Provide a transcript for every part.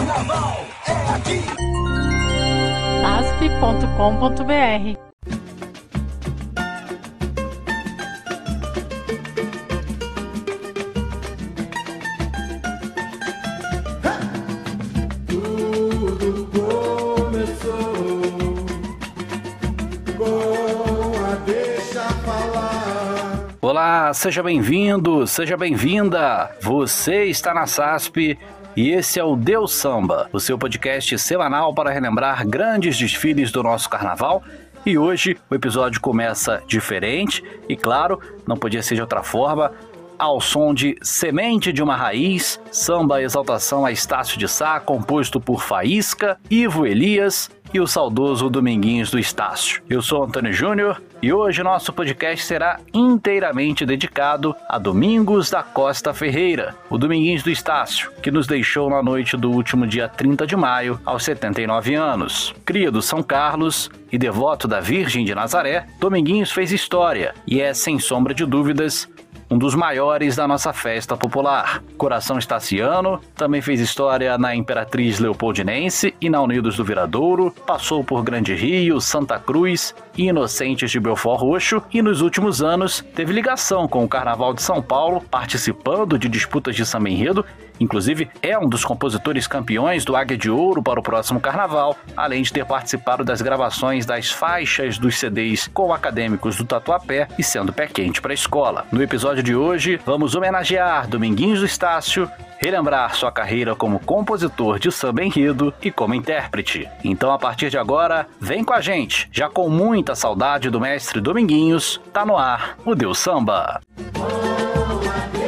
Carnaval é aqui. asp.com.br Olá, seja bem-vindo, seja bem-vinda. Você está na SASP e esse é o Deus Samba, o seu podcast semanal para relembrar grandes desfiles do nosso carnaval. E hoje o episódio começa diferente e, claro, não podia ser de outra forma, ao som de Semente de uma Raiz, samba Exaltação a Estácio de Sá, composto por Faísca, Ivo Elias e o saudoso Dominguinhos do Estácio. Eu sou Antônio Júnior e hoje nosso podcast será inteiramente dedicado a Domingos da Costa Ferreira, o Dominguinhos do Estácio, que nos deixou na noite do último dia 30 de maio, aos 79 anos. Cria do São Carlos e devoto da Virgem de Nazaré, Dominguinhos fez história e é, sem sombra de dúvidas, um dos maiores da nossa festa popular. Coração Estaciano também fez história na Imperatriz Leopoldinense e na Unidos do Viradouro, passou por Grande Rio, Santa Cruz e Inocentes de Belfort Roxo e nos últimos anos teve ligação com o Carnaval de São Paulo, participando de disputas de samba enredo Inclusive, é um dos compositores campeões do Águia de Ouro para o próximo carnaval, além de ter participado das gravações das faixas dos CDs com acadêmicos do Tatuapé e sendo pé quente para a escola. No episódio de hoje, vamos homenagear Dominguinhos do Estácio, relembrar sua carreira como compositor de samba enredo e como intérprete. Então, a partir de agora, vem com a gente, já com muita saudade do mestre Dominguinhos, tá no ar o Deus Samba. E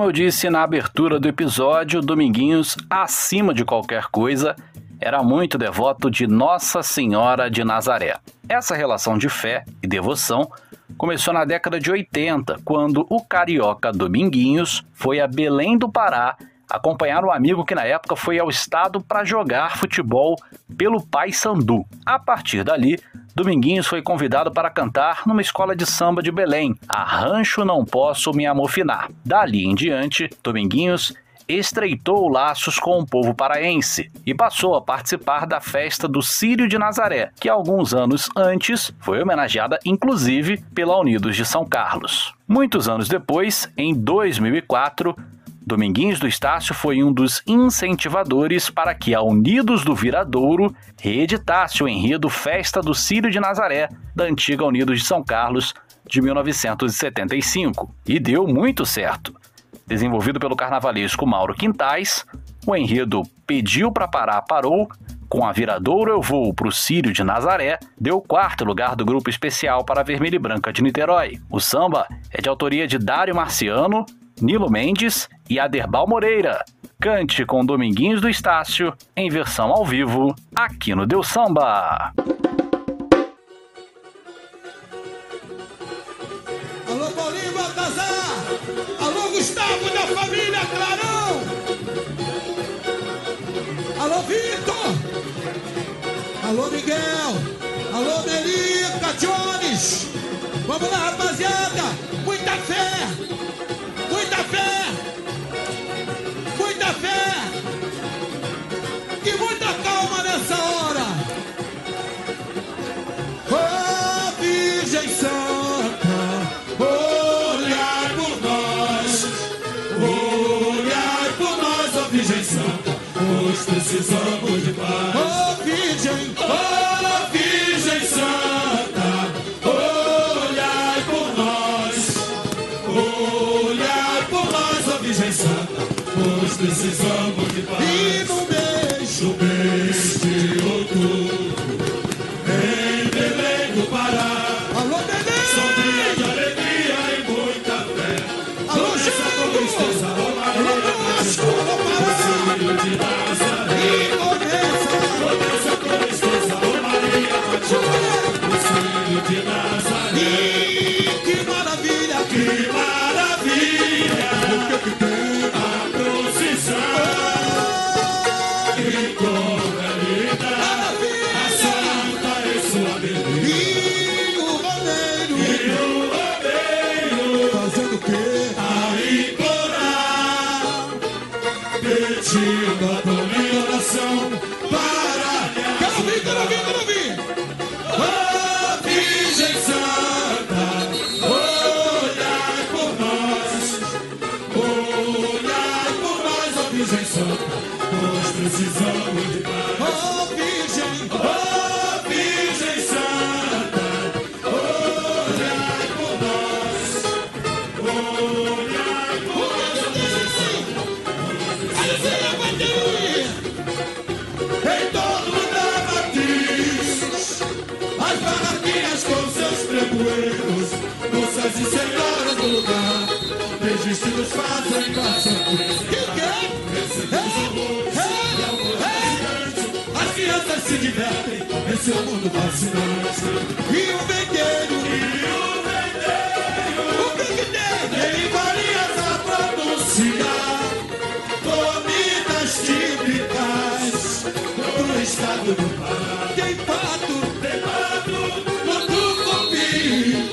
como eu disse na abertura do episódio, Dominguinhos, acima de qualquer coisa, era muito devoto de Nossa Senhora de Nazaré. Essa relação de fé e devoção começou na década de 80, quando o carioca Dominguinhos foi a Belém do Pará acompanhar um amigo que na época foi ao estado para jogar futebol pelo Paysandu. A partir dali, Dominguinhos foi convidado para cantar numa escola de samba de Belém, a Rancho Não Posso Me Amofinar. Dali em diante, Dominguinhos estreitou laços com o povo paraense e passou a participar da festa do Círio de Nazaré, que alguns anos antes foi homenageada inclusive pela Unidos de São Carlos. Muitos anos depois, em 2004, Dominguinhos do Estácio foi um dos incentivadores para que a Unidos do Viradouro reeditasse o enredo Festa do Círio de Nazaré, da antiga Unidos de São Carlos, de 1975. E deu muito certo. Desenvolvido pelo carnavalesco Mauro Quintais, o enredo Pediu para Parar, Parou, com a Viradouro Eu Vou para o Círio de Nazaré, deu quarto lugar do grupo especial para a Vermelha e Branca de Niterói. O samba é de autoria de Dário Marciano Nilo Mendes e Aderbal Moreira. Cante com Dominguinhos do Estácio em versão ao vivo aqui no Deus Samba. Alô, Paulinho Baltazar! Alô, Gustavo da família Clarão! Alô, Vitor! Alô, Miguel! Alô, Melica Jones! Vamos lá, rapaziada! Muita fé! Precisamos de paz. Ô Virgem, ô Virgem Santa, olhai por nós, olhai por nós, ó Virgem Santa, pois precisamos Virgem Santa, nós precisamos de paz. Ó Virgem, ó Virgem Santa, olhai por nós. Olhai por nós, ó Virgem Santa. Aleluia, aleluia. Em torno da matriz, as barraquinhas com seus pregoeiros, moças e senhoras do lugar, registros fazem. Que quê? As crianças se divertem em seu mundo fascinante. E o vendeiro, e o vendeiro, o que tem? Ele Marias a pronunciar comidas típicas do estado do Pará. Tem pato, tem pato, no tucupi,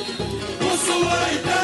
com sua idade.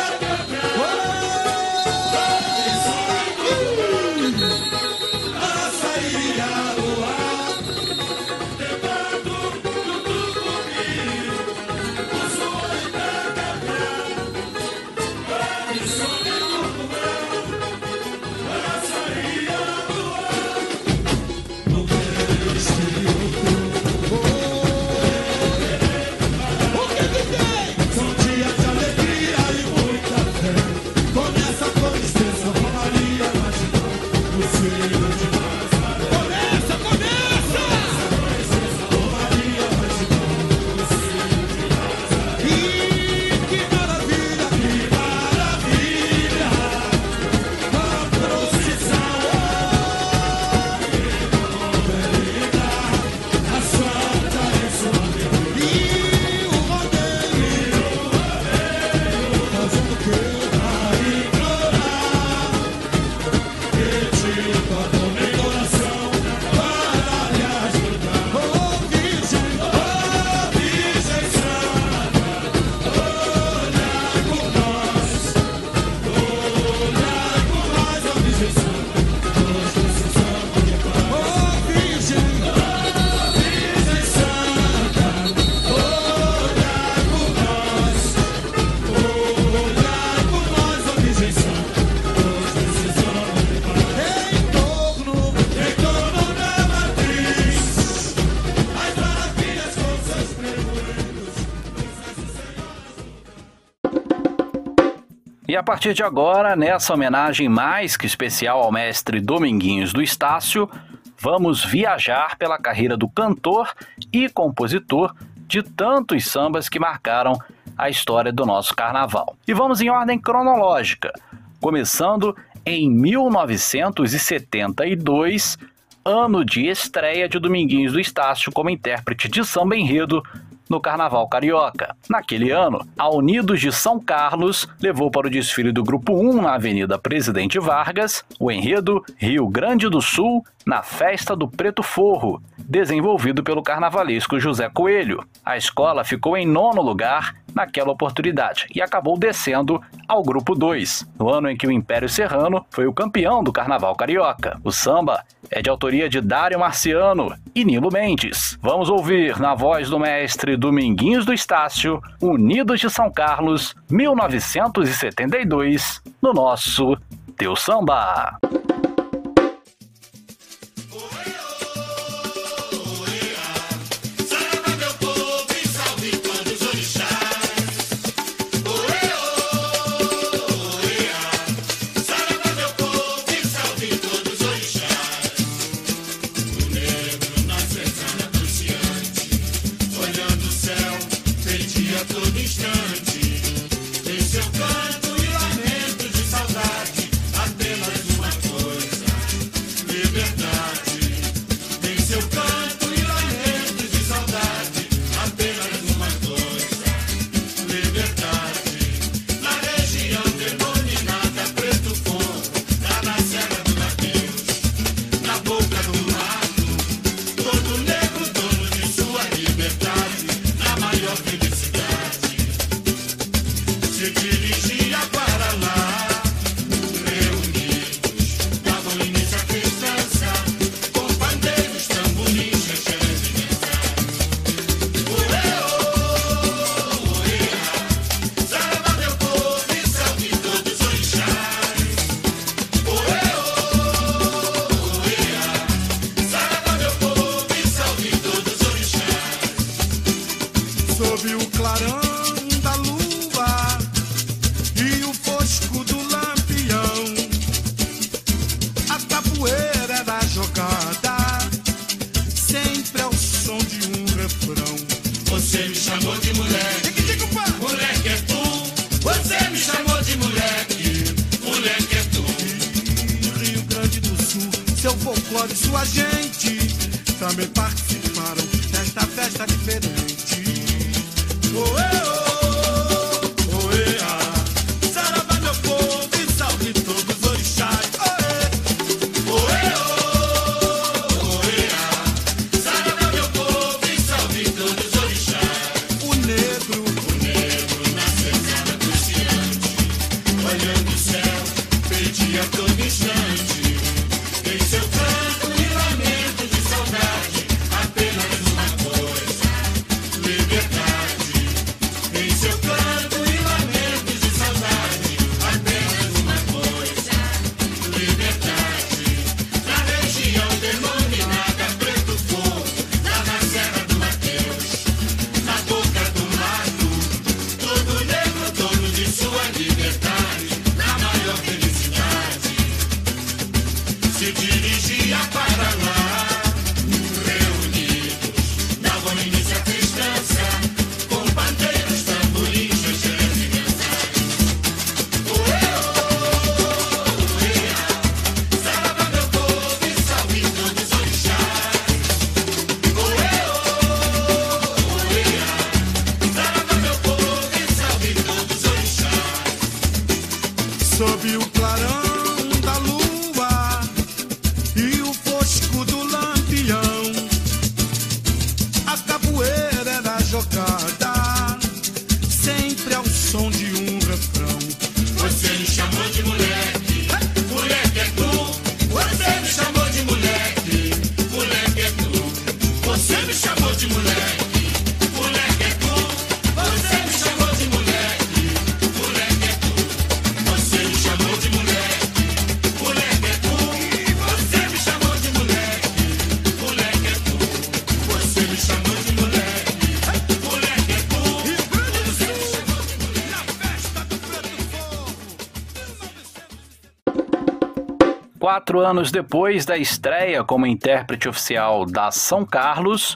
A partir de agora, nessa homenagem mais que especial ao mestre Dominguinhos do Estácio, vamos viajar pela carreira do cantor e compositor de tantos sambas que marcaram a história do nosso carnaval. E vamos em ordem cronológica. começando em 1972, ano de estreia de Dominguinhos do Estácio como intérprete de samba enredo no Carnaval Carioca. Naquele ano, a Unidos de São Carlos levou para o desfile do Grupo 1 na Avenida Presidente Vargas o enredo Rio Grande do Sul na Festa do Preto Forro, desenvolvido pelo carnavalesco José Coelho. A escola ficou em nono lugar naquela oportunidade e acabou descendo ao grupo 2, no ano em que o Império Serrano foi o campeão do Carnaval Carioca. O samba é de autoria de Dário Marciano e Nilo Mendes. Vamos ouvir na voz do mestre Dominguinhos do Estácio, Unidos de São Carlos, 1972, no nosso Teu Samba. E o Quatro anos depois da estreia como intérprete oficial da São Carlos,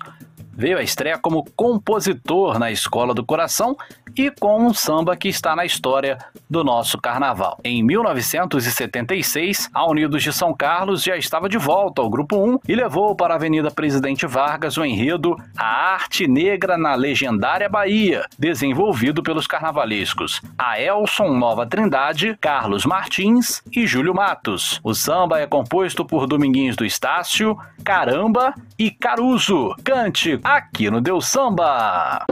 veio a estreia como compositor na Escola do Coração e com um samba que está na história do nosso carnaval. Em 1976, a Unidos de São Carlos já estava de volta ao Grupo 1 e levou para a Avenida Presidente Vargas o enredo A Arte Negra na Legendária Bahia, desenvolvido pelos carnavalescos Aelson Nova Trindade, Carlos Martins e Júlio Matos. O samba é composto por Dominguinhos do Estácio, Caramba e Caruso. Cante aqui no Deus Samba!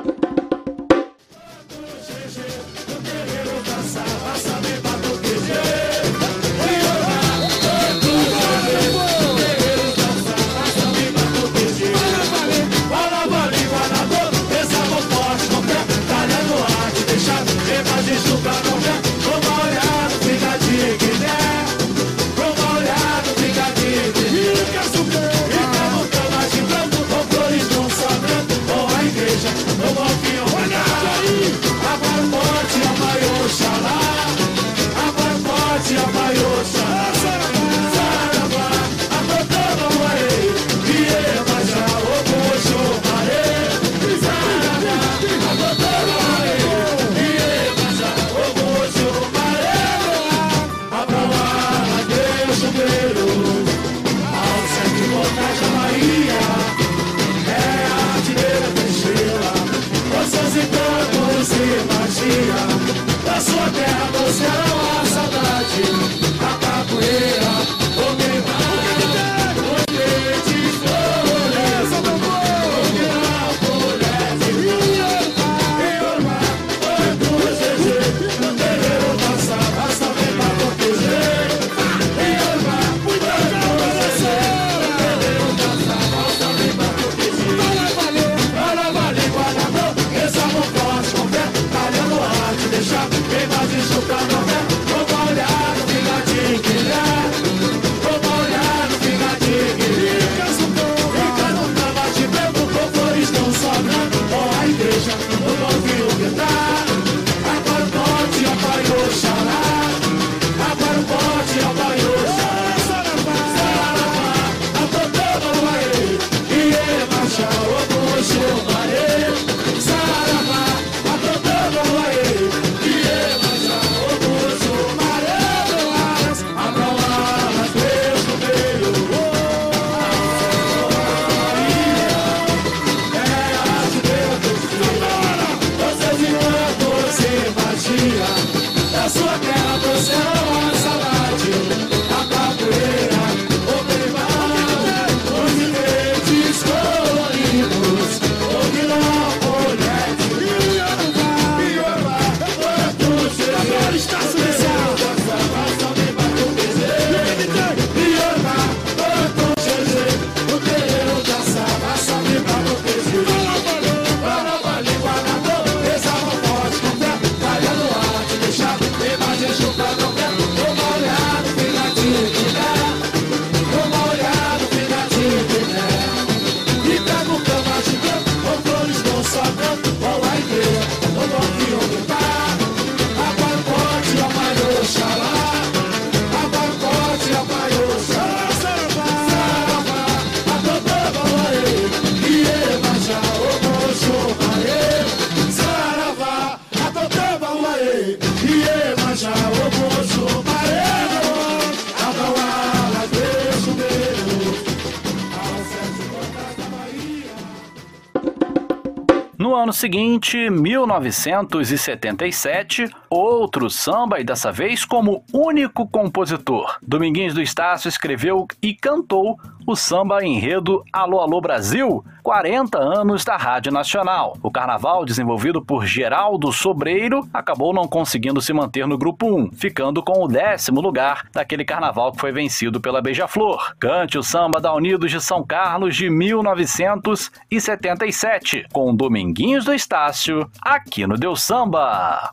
Seguinte, 1977, outro samba e dessa vez como único compositor. Dominguinhos do Estácio escreveu e cantou o samba enredo Alô Alô Brasil, 40 anos da Rádio Nacional. O carnaval, desenvolvido por Geraldo Sobreiro, acabou não conseguindo se manter no grupo 1, ficando com o décimo lugar daquele carnaval que foi vencido pela Beija-Flor. Cante o samba da Unidos de São Carlos de 1977, com Dominguinhos do Estácio, aqui no Deus Samba.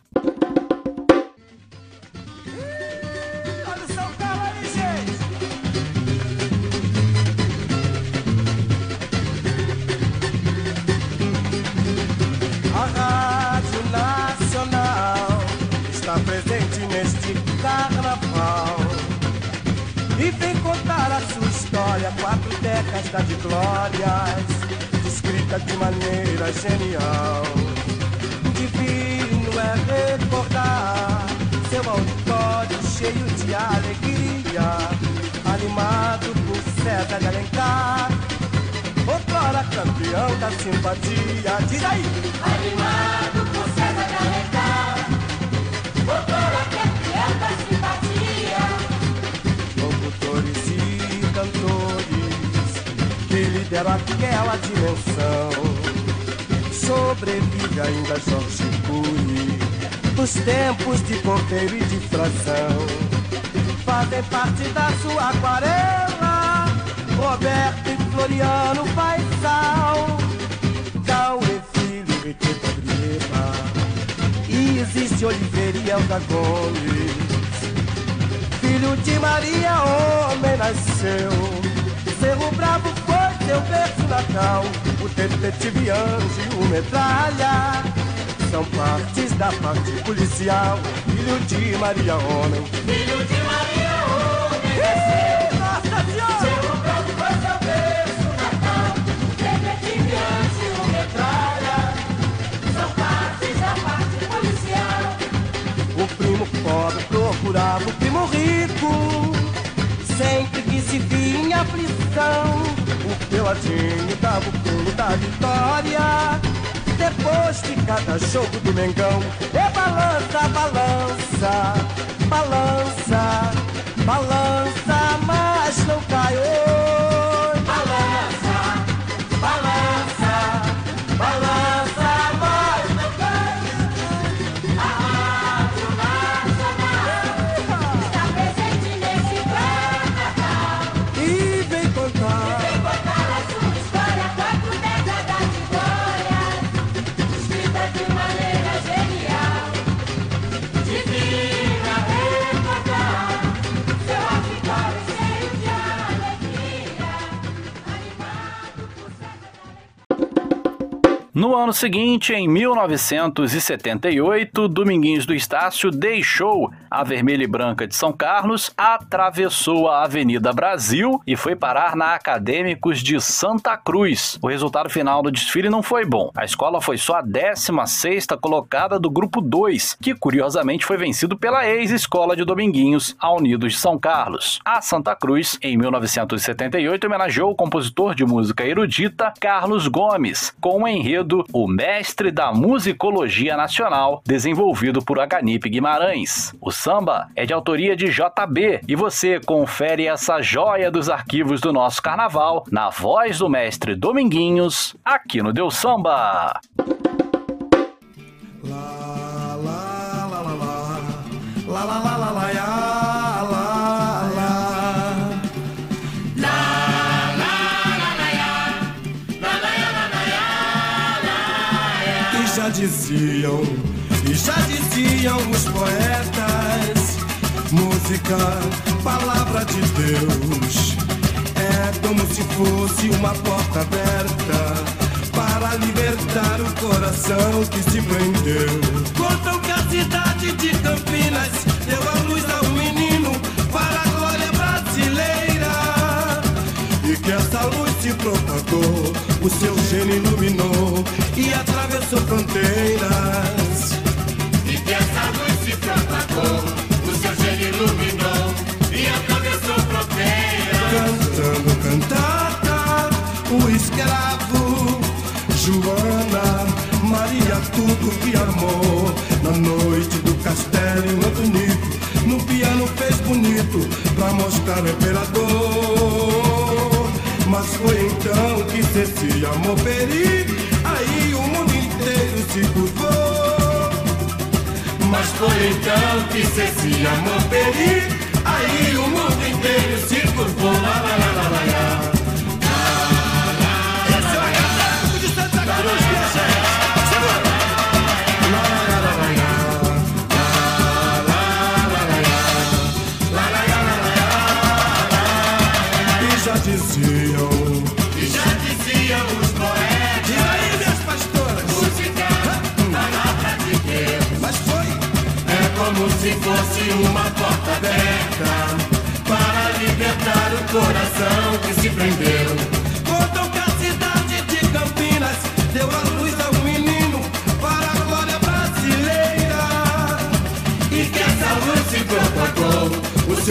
Décadas de glórias, descrita de maneira genial. Divino é recordar seu auditório cheio de alegria, animado por César de Alencar. Outrora campeão da simpatia, diz aí! Animado por César de Alencar, outrora campeão da simpatia. Deram aquela dimensão. Sobrevive ainda Jorge Cury, dos tempos de porteiro e de fração. Fazem parte da sua aquarela, Roberto e Floriano Paisal, Cauê Filho e Teta e existe Oliveira e Elda Gomes. Filho de Maria, homem nasceu. Cerro Bravo foi seu berço natal. O detetive Anjo e o metralha são partes da parte policial. Filho de Maria, homem. Filho de Maria, homem o peladinho dava o pulo da vitória. Depois de cada jogo do Mengão, é balança, balança, balança, balança, No ano seguinte, em 1978, Dominguinhos do Estácio deixou a Vermelha e Branca de São Carlos, atravessou a Avenida Brasil e foi parar na Acadêmicos de Santa Cruz. O resultado final do desfile não foi bom. A escola foi só a 16ª colocada do grupo 2, que curiosamente foi vencido pela ex-escola de Dominguinhos, a Unidos de São Carlos. A Santa Cruz, em 1978, homenageou o compositor de música erudita Carlos Gomes, com o enredo O Mestre da Musicologia Nacional, desenvolvido por Aganip Guimarães. O samba é de autoria de JB e você confere essa joia dos arquivos do nosso carnaval na voz do mestre Dominguinhos, aqui no Deus Samba. Lá, lá, lá, lá, lá. Lá, lá, lá, lá, lá, lá, lá. E já diziam, e já diziam os poetas, música, palavra de Deus, é como se fosse uma porta aberta para libertar o coração que se prendeu. Contam que a cidade de Campinas deu a luz a um menino para a glória brasileira. E que essa luz se propagou, o seu gênio iluminou e atravessou fronteiras. E que essa luz se propagou, o escravo, Joana, Maria, tudo que amou. Na noite do castelo em Antonico, no piano fez bonito pra mostrar o imperador. Mas foi então que Cecília Moperi, aí o mundo inteiro se curvou. Mas foi então que Cecília Moperi, aí o mundo inteiro se curvou. Lá, lá, lá, lá, lá, lá.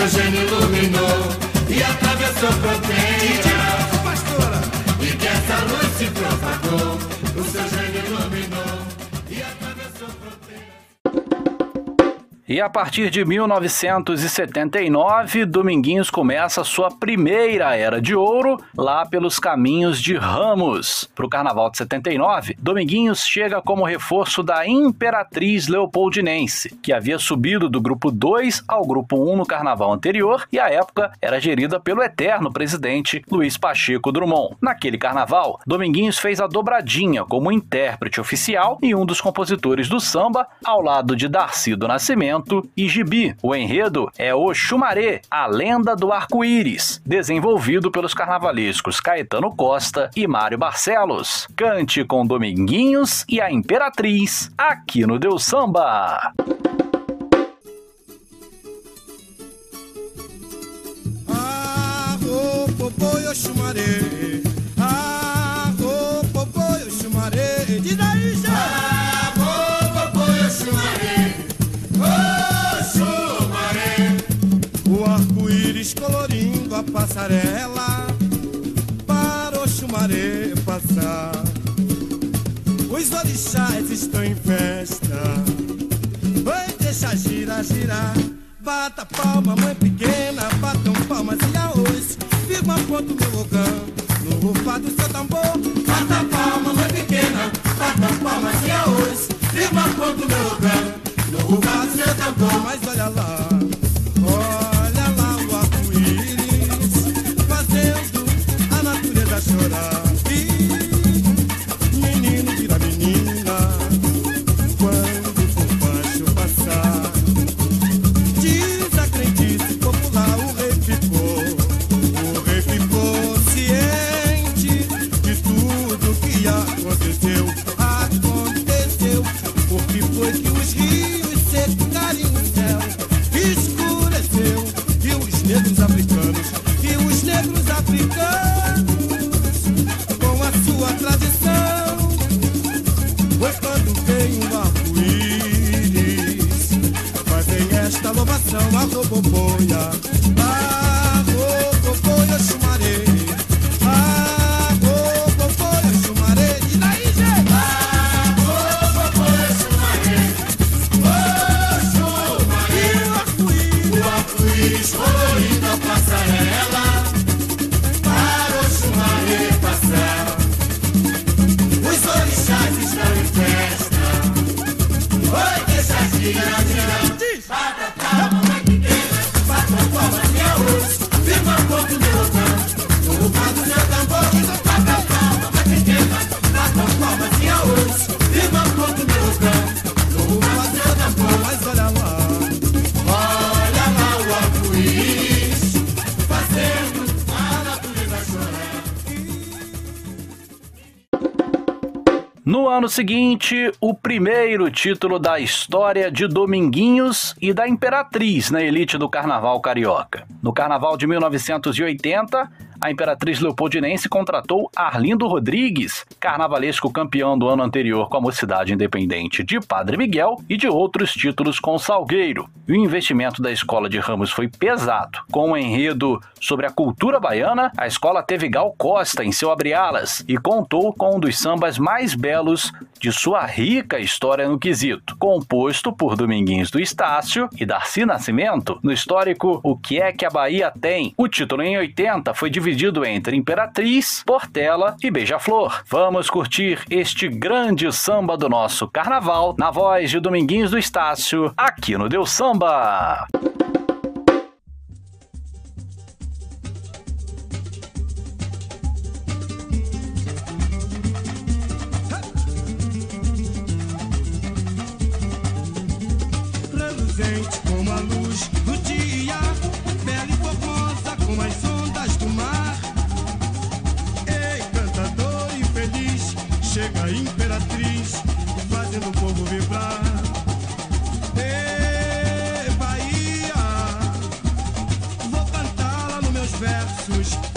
Seu gênio iluminou e atravessou fronteiras. E a partir de 1979, Dominguinhos começa sua primeira era de ouro lá pelos caminhos de Ramos. Para o Carnaval de 79, Dominguinhos chega como reforço da Imperatriz Leopoldinense, que havia subido do grupo 2 ao grupo 1 no Carnaval anterior e à época era gerida pelo eterno presidente Luiz Pacheco Drummond. Naquele Carnaval, Dominguinhos fez a dobradinha como intérprete oficial e um dos compositores do samba, ao lado de Darcy do Nascimento e Gibi. O enredo é O Xumaré, a lenda do arco-íris, desenvolvido pelos carnavalescos Caetano Costa e Mário Barcelos. Cante com Dominguinhos e a Imperatriz, aqui no Deus Samba. Ah, oh, popô, eu arco-íris colorindo a passarela para o chumaré passar. Os orixás estão em festa. Vai deixa girar, girar. Bata palma, mãe pequena, batam palmas e arroz. Firma ponto meu ogã, no rufar do seu tambor. Bata palma, mãe pequena, bata palmas e arroz. Firma ponto meu lugar, no rufar do seu tambor. Mas olha lá, ano seguinte, o primeiro título da história de Dominguinhos e da Imperatriz na elite do Carnaval Carioca. No Carnaval de 1980, a Imperatriz Leopoldinense contratou Arlindo Rodrigues, carnavalesco campeão do ano anterior com a Mocidade Independente de Padre Miguel e de outros títulos com Salgueiro. E o investimento da escola de Ramos foi pesado. Com um enredo sobre a cultura baiana, a escola teve Gal Costa em seu abre-alas e contou com um dos sambas mais belos de sua rica história no quesito, composto por Dominguinhos do Estácio e Darcy Nascimento, no histórico O que é que a Bahia tem. O título em 80 foi dividido entre Imperatriz, Portela e Beija-Flor. Vamos curtir este grande samba do nosso carnaval na voz de Dominguinhos do Estácio, aqui no Deus Samba. como a luz do dia, chega a imperatriz, fazendo o povo vibrar. Ei, Bahia, vou cantá-la nos meus versos.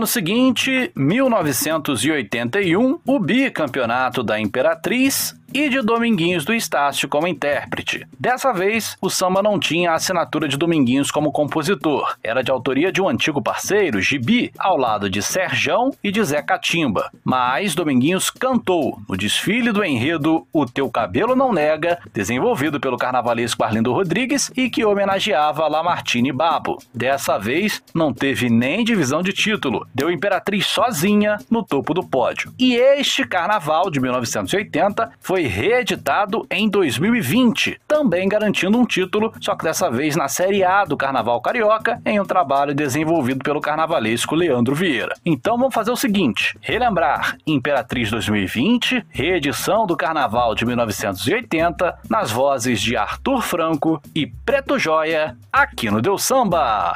Ano seguinte, 1981, o bicampeonato da Imperatriz e de Dominguinhos do Estácio como intérprete. Dessa vez, o samba não tinha a assinatura de Dominguinhos como compositor. Era de autoria de um antigo parceiro, Gibi, ao lado de Serjão e de Zé Catimba. Mas Dominguinhos cantou no desfile do enredo O Teu Cabelo Não Nega, desenvolvido pelo carnavalesco Arlindo Rodrigues e que homenageava Lamartine Babo. Dessa vez, não teve nem divisão de título, deu Imperatriz sozinha no topo do pódio. E este carnaval de 1980 foi foi reeditado em 2020, também garantindo um título, só que dessa vez na Série A do Carnaval Carioca, em um trabalho desenvolvido pelo carnavalesco Leandro Vieira. Então vamos fazer o seguinte: relembrar Imperatriz 2020, reedição do Carnaval de 1980, nas vozes de Arthur Franco e Preto Joia, aqui no Deu Samba.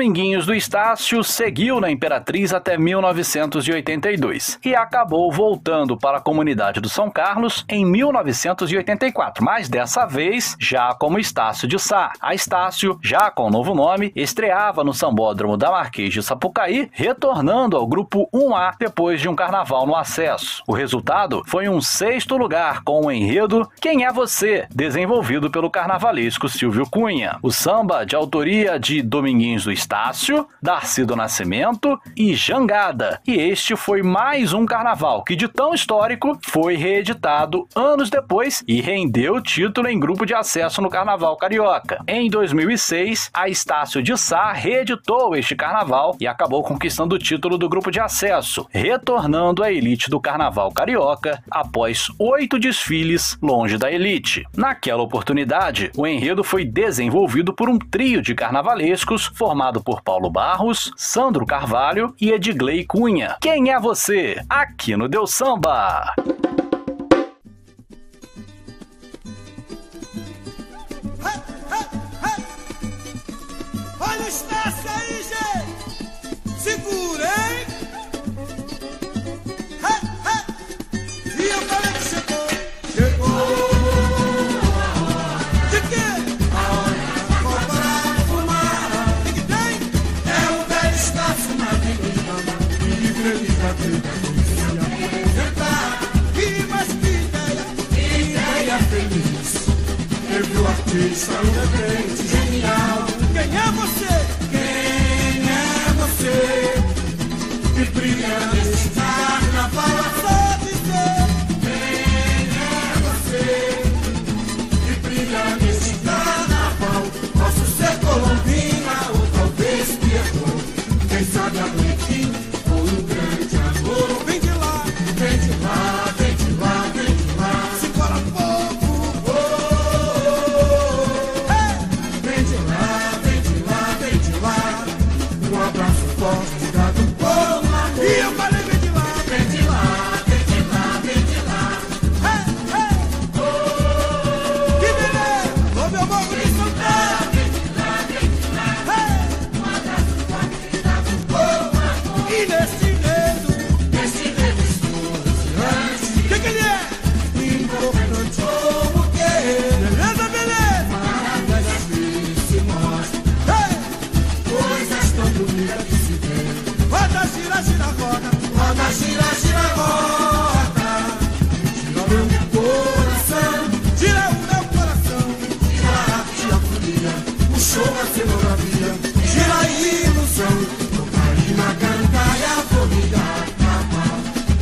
Dominguinhos do Estácio seguiu na Imperatriz até 1982 e acabou voltando para a comunidade do São Carlos em 1984, mas dessa vez já como Estácio de Sá. A Estácio, já com o novo nome, estreava no Sambódromo da Marquês de Sapucaí, retornando ao grupo 1A depois de um carnaval no acesso. O resultado foi um sexto lugar com o enredo Quem é Você, desenvolvido pelo carnavalesco Silvio Cunha. O samba, de autoria de Dominguinhos do Estácio, Estácio, Darcy do Nascimento e Jangada. E este foi mais um carnaval que, de tão histórico, foi reeditado anos depois e rendeu o título em grupo de acesso no Carnaval Carioca. Em 2006, a Estácio de Sá reeditou este carnaval e acabou conquistando o título do grupo de acesso, retornando à elite do Carnaval Carioca após oito desfiles longe da elite. Naquela oportunidade, o enredo foi desenvolvido por um trio de carnavalescos formado por Paulo Barros, Sandro Carvalho e Edgley Cunha. Quem é você? Aqui no Deu Samba! Olha o Estácio aí, gente! Segura, hein? Artista, um repente genial. Quem é você? Quem é você? Que brilha nesse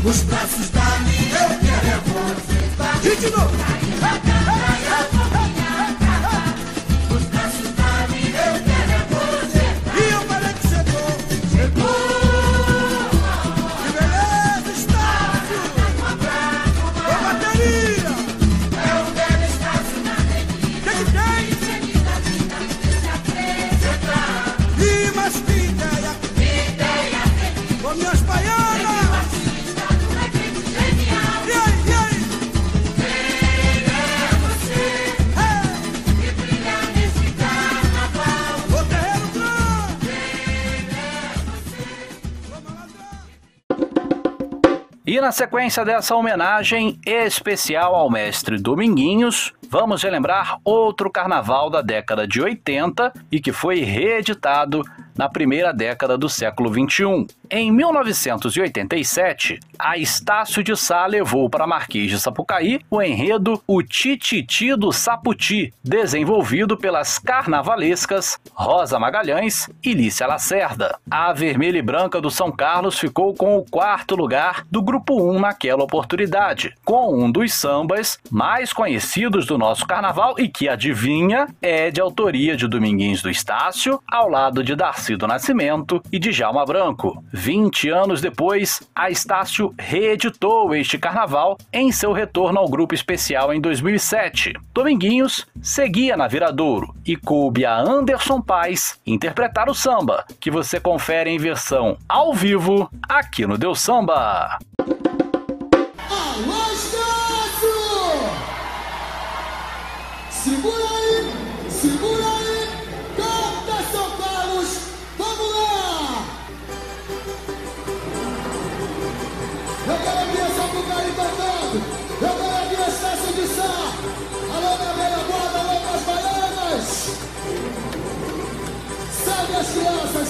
Nos braços da minha eu quero é você de novo na sequência dessa homenagem especial ao mestre Dominguinhos, vamos relembrar outro carnaval da década de 80 e que foi reeditado na primeira década do século 21. Em 1987, a Estácio de Sá levou para Marquês de Sapucaí o enredo O Tititi do Saputi, desenvolvido pelas carnavalescas Rosa Magalhães e Lícia Lacerda. A Vermelha e Branca do São Carlos ficou com o quarto lugar do Grupo 1 naquela oportunidade, com um dos sambas mais conhecidos do nosso carnaval e que, adivinha, é de autoria de Dominguinhos do Estácio, ao lado de Darcy do Nascimento e de Jalma Branco. 20 anos depois, a Estácio reeditou este carnaval em seu retorno ao grupo especial em 2007. Dominguinhos seguia na Viradouro e coube a Anderson Paes interpretar o samba, que você confere em versão ao vivo aqui no Deus Samba. Segura aí, segura aí,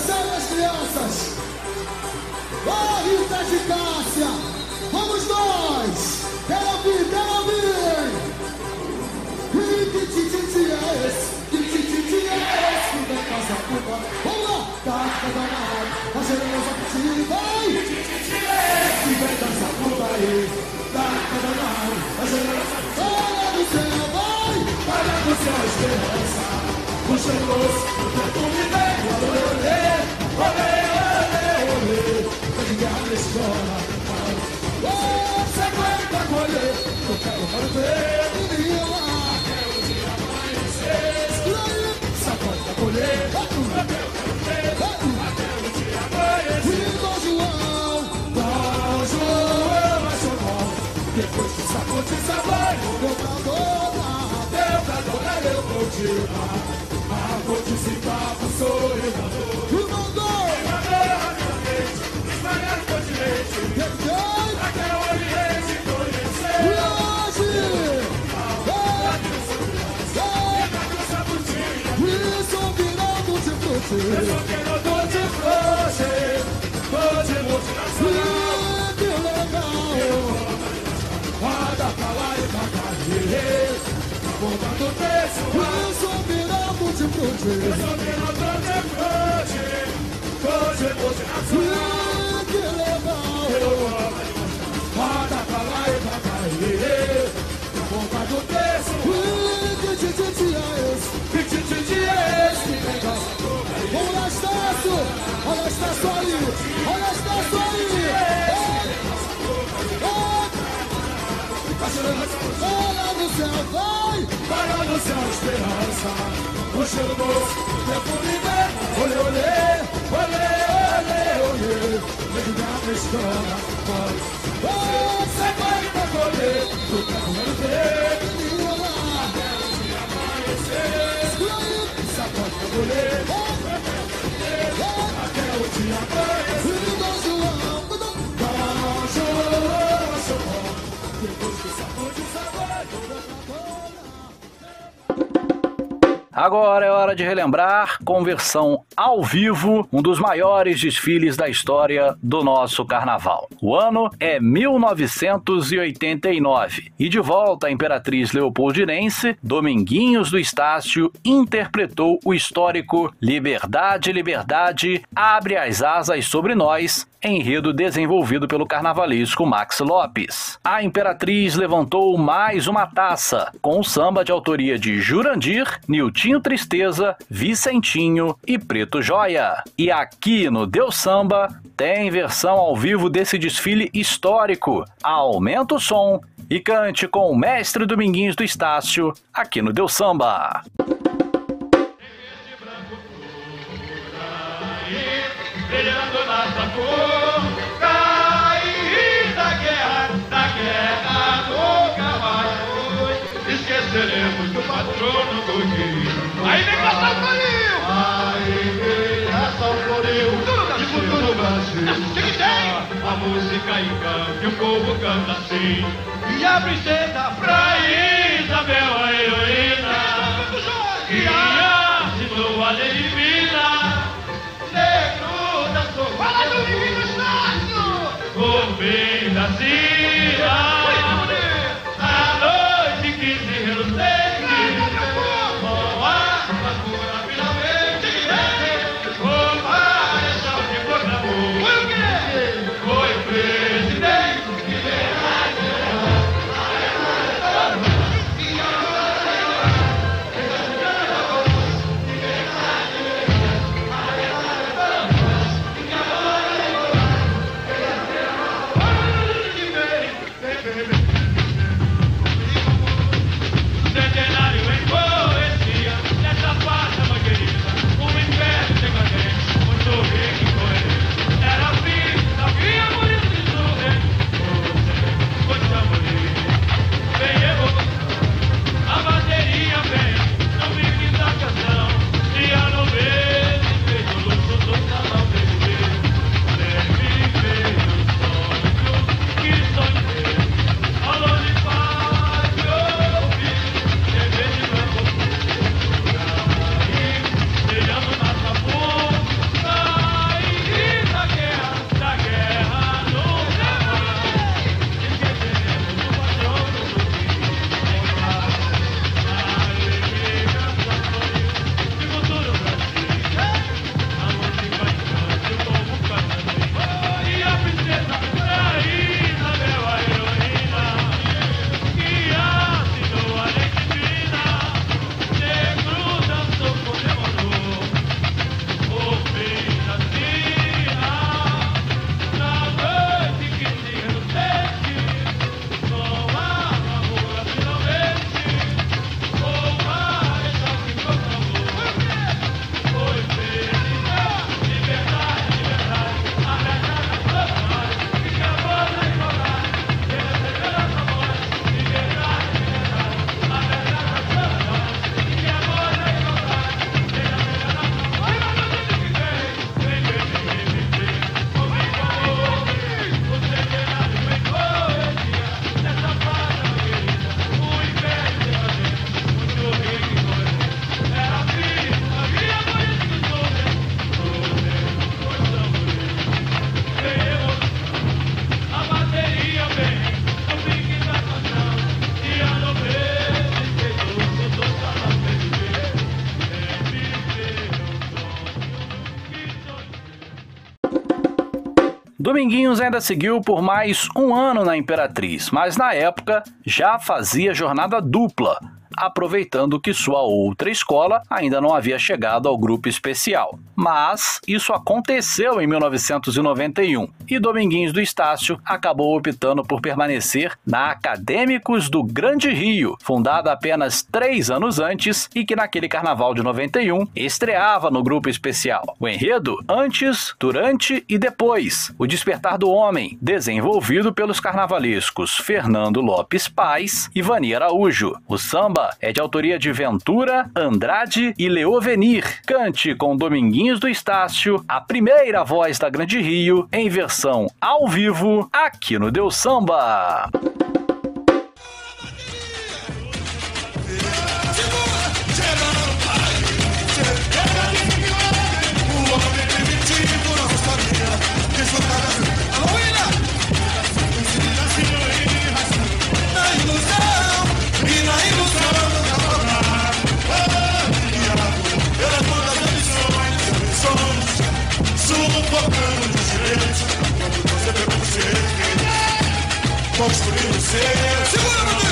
salve as crianças! Ó Rita de Cássia, vamos nós! Quero ouvir, quero ouvir! E que tititi é esse? Que tititi é esse? Que vem casa puta? Vamos lá! Tá cada nada, a generosa piscina, vai! Que tititi é esse? Que vem casa puta aí? Tá cada nada, a generosa piscina, olha do céu, vai! Olha do céu, esperança! O cheiroso, o vem ligar de frutti. E que legal! Roda pra lá e pra cá, Ponta do preço, Que legal! Céu, vai! Para no céu, esperança! Puxa no bolso, tempo de Olê, olê, olê, olê, olê! Vem da escola, pode! Você vai me colher, tu tá comendo ver, menina lá! Sacode pra colher, até o dia amanhecer. Dom João, João, João, Agora é hora de relembrar, com versão ao vivo, um dos maiores desfiles da história do nosso carnaval. O ano é 1989 e de volta a Imperatriz Leopoldinense, Dominguinhos do Estácio interpretou o histórico Liberdade, Liberdade, abre as asas sobre nós, enredo desenvolvido pelo carnavalesco Max Lopes. A Imperatriz levantou mais uma taça, com o samba de autoria de Jurandir, Niltinho Tristeza, Vicentinho e Preto Joia. E aqui no Deus Samba tem versão ao vivo desse desfile histórico. Aumenta o som e cante com o mestre Dominguinhos do Estácio aqui no Deus Samba. Tem? A música encanta e o povo canta assim. E a princesa pra Isabel, a heroína. E assinou a lei divina negro da sua Fala do divino Estácio! O bem Dominguinhos ainda seguiu por mais um ano na Imperatriz, mas na época já fazia jornada dupla, aproveitando que sua outra escola ainda não havia chegado ao grupo especial. Mas isso aconteceu em 1991 e Dominguinhos do Estácio acabou optando por permanecer na Acadêmicos do Grande Rio, fundada apenas três anos antes e que naquele carnaval de 91 estreava no grupo especial. O enredo antes, durante e depois. O Despertar do Homem, desenvolvido pelos carnavalescos Fernando Lopes Paz e Vani Araújo. O samba é de autoria de Ventura, Andrade e Leovenir. Cante com Dominguinhos do Estácio, a primeira voz da Grande Rio, em versão ao vivo, aqui no Deus Samba. Construindo ser. Segura, Rodrigo!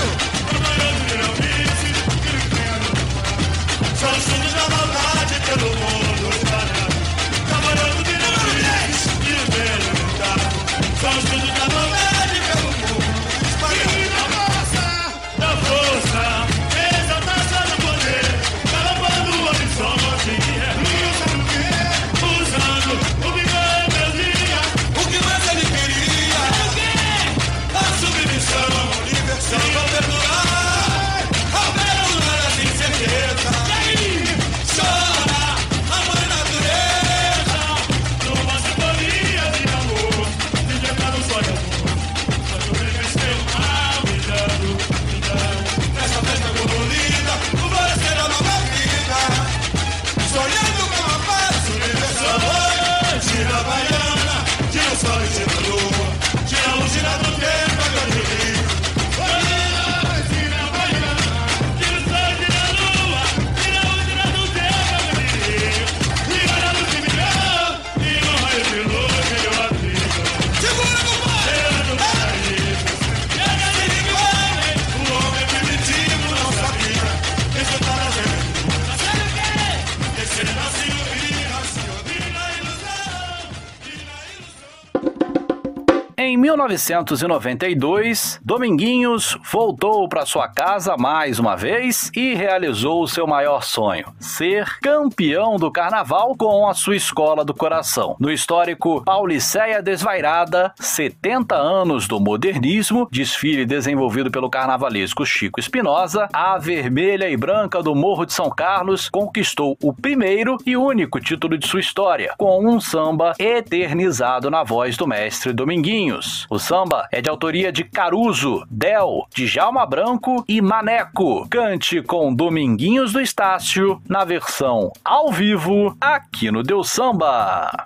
1992, Dominguinhos voltou para sua casa mais uma vez e realizou o seu maior sonho: ser campeão do carnaval com a sua escola do coração. No histórico Pauliceia Desvairada, 70 anos do modernismo, desfile desenvolvido pelo carnavalesco Chico Espinosa, a vermelha e branca do Morro de São Carlos conquistou o primeiro e único título de sua história, com um samba eternizado na voz do mestre Dominguinhos. O samba é de autoria de Caruso, Del, Djalma Branco e Maneco. Cante com Dominguinhos do Estácio na versão ao vivo aqui no Deus Samba.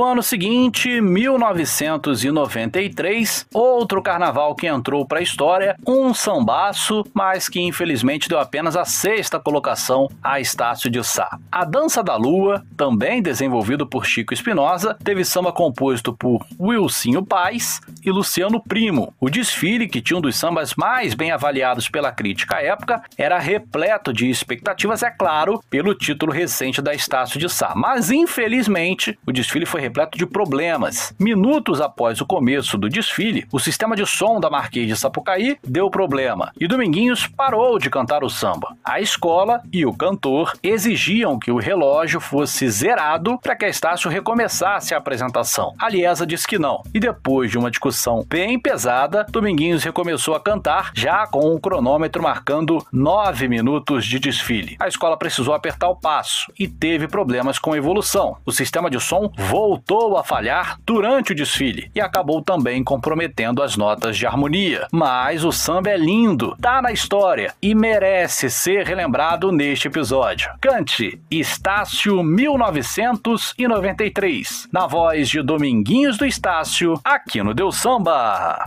No ano seguinte, 1993, outro carnaval que entrou para a história, um sambaço, mas que infelizmente deu apenas a sexta colocação a Estácio de Sá. A Dança da Lua, também desenvolvido por Chico Espinosa, teve samba composto por Wilsinho Paz e Luciano Primo. O desfile, que tinha um dos sambas mais bem avaliados pela crítica à época, era repleto de expectativas, é claro, pelo título recente da Estácio de Sá. Mas infelizmente, o desfile foi repleto de problemas. Minutos após o começo do desfile, o sistema de som da Marquês de Sapucaí deu problema e Dominguinhos parou de cantar o samba. A escola e o cantor exigiam que o relógio fosse zerado para que Estácio recomeçasse a apresentação. A Liesa disse que não. E depois de uma discussão bem pesada, Dominguinhos recomeçou a cantar, já com o cronômetro marcando nove minutos de desfile. A escola precisou apertar o passo e teve problemas com a evolução. O sistema de som voltou a falhar durante o desfile e acabou também comprometendo as notas de harmonia. Mas o samba é lindo, tá na história e merece ser relembrado neste episódio. Cante Estácio 1993, na voz de Dominguinhos do Estácio, aqui no Deu Samba.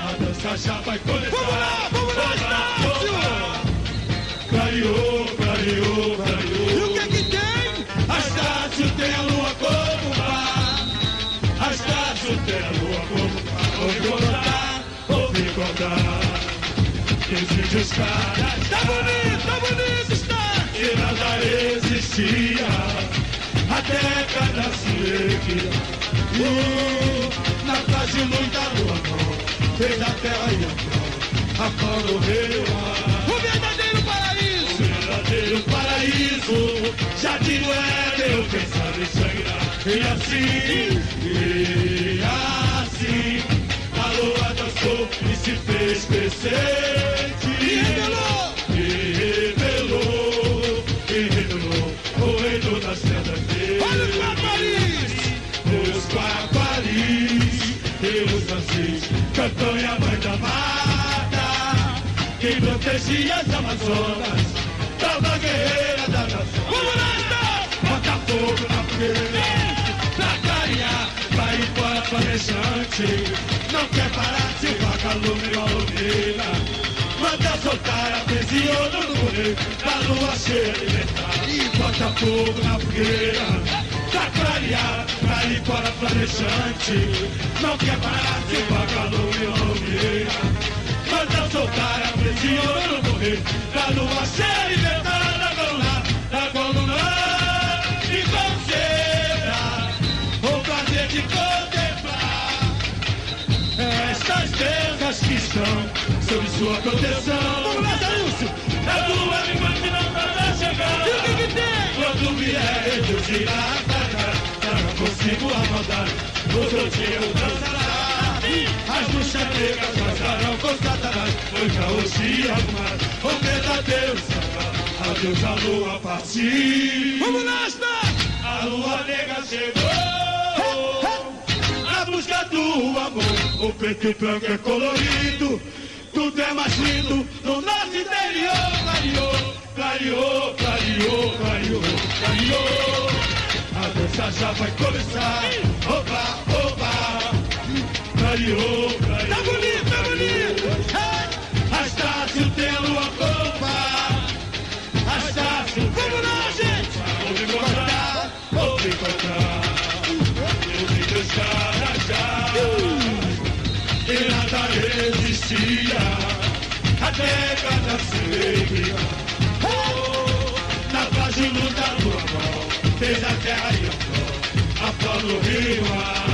A dança já vai começar. Caras Tá bonito, tá bonito, Estácio! que nada existia. A década se erguia. Uh, na de muita lua não. Fez a terra e a flor. A flor do rio. O verdadeiro paraíso! verdadeiro paraíso. Jardim do Éden, quem sabe sangrar. E assim, e assim, a lua dançou e se fez presente. Quem protegia as Amazonas, dava guerreira da nação. Vamos Estácio! Bota fogo na fogueira, pra clarear, vai embora planejante. Não quer parar se o vagalume não ouvir. Manda soltar a presiona no correio, da lua cheia de metal. E bota fogo na fogueira, pra clarear, vai embora planejante. Não quer parar se o vagalume não ouvir. Manda soltar a presiona no correio, da lua cheia de metal. Da coluna, da coluna, e considera o prazer de contemplar estas terras que estão sob sua proteção. Vamos lá, Zanúcio! A lua me mande não para chegar. E o que que tem? Quando vier eu girar pra cá, já não consigo amaldar. Outro dia eu dançará. As bruxas negras dançarão com Satanás. Foi hoje arrumar o verdadeiro samba. Adeus a lua partiu. Vamos Estácio! A lua negra chegou Na busca do amor O preto e branco é colorido Tudo é mais lindo No nosso interior Clareou, clareou, clareou, clareou, clareou A dança já vai começar Oba, oba Clareou, Tá bonito, tá bonito! A Estácio tem a copa. A Estácio Vamos lá, gente! Ouve contar, ouve contar Ouve que os caras já. E nada existia A década seria oh, Na paz e luta do amor Fez a terra e a flor A flor no rio ar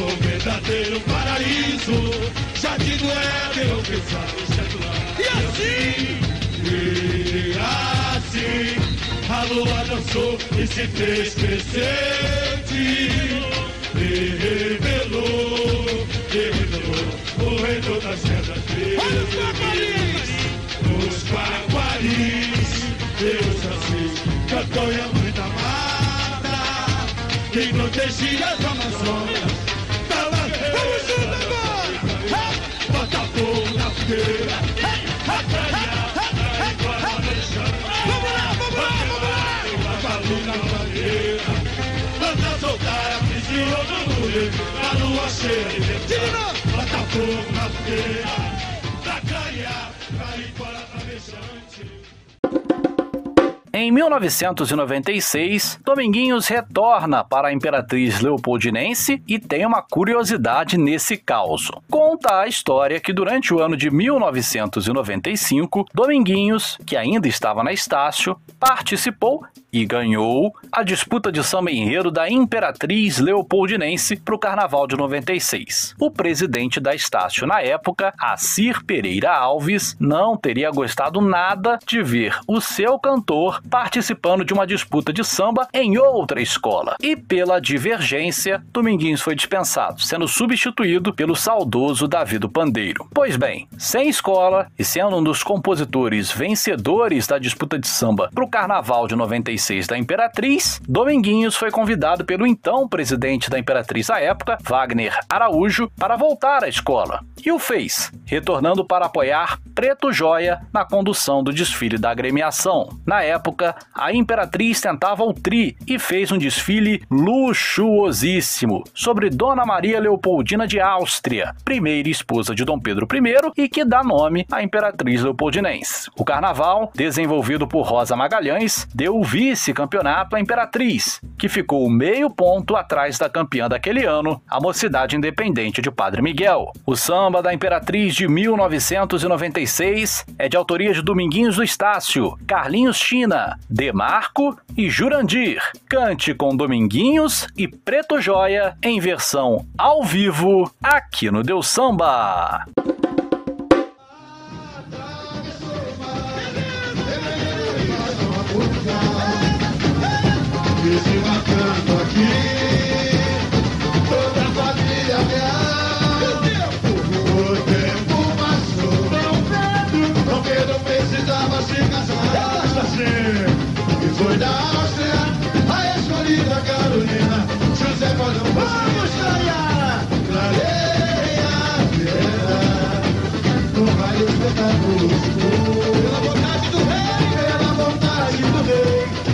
O verdadeiro paraíso. Jardim do Éden, o pensado secular E assim, e assim a lua dançou e se fez presente E revelou, e revelou o reino das terras olha os Paris! Os quaquaris, Deus assim, cantou e a muita mata Quem protegia as Amazonas na lua cheia de Bota fogo na fogueira Pra clarear Em 1996, Dominguinhos retorna para a Imperatriz Leopoldinense e tem uma curiosidade nesse caos. Conta a história que durante o ano de 1995, Dominguinhos, que ainda estava na Estácio, participou e ganhou a disputa de samba enredo da Imperatriz Leopoldinense para o Carnaval de 96. O presidente da Estácio na época, Assir Pereira Alves, não teria gostado nada de ver o seu cantor participando de uma disputa de samba em outra escola. E pela divergência, Dominguinhos foi dispensado, sendo substituído pelo saudoso Davi do Pandeiro. Pois bem, sem escola e sendo um dos compositores vencedores da disputa de samba para o Carnaval de 96 da Imperatriz, Dominguinhos foi convidado pelo então presidente da Imperatriz à época, Wagner Araújo, para voltar à escola. E o fez, retornando para apoiar Preto Joia na condução do desfile da agremiação. Na época, a Imperatriz tentava o tri e fez um desfile luxuosíssimo sobre Dona Maria Leopoldina de Áustria, primeira esposa de Dom Pedro I e que dá nome à Imperatriz Leopoldinense. O carnaval, desenvolvido por Rosa Magalhães, deu o vice-campeonato à Imperatriz, que ficou meio ponto atrás da campeã daquele ano, a Mocidade Independente de Padre Miguel. O samba da Imperatriz de 1996 é de autoria de Dominguinhos do Estácio, Carlinhos China, Demarco e Jurandir. Cante com Dominguinhos e Preto Joia em versão ao vivo aqui no Deus Samba.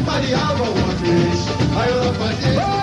Maria uma vez, a Europa inteira,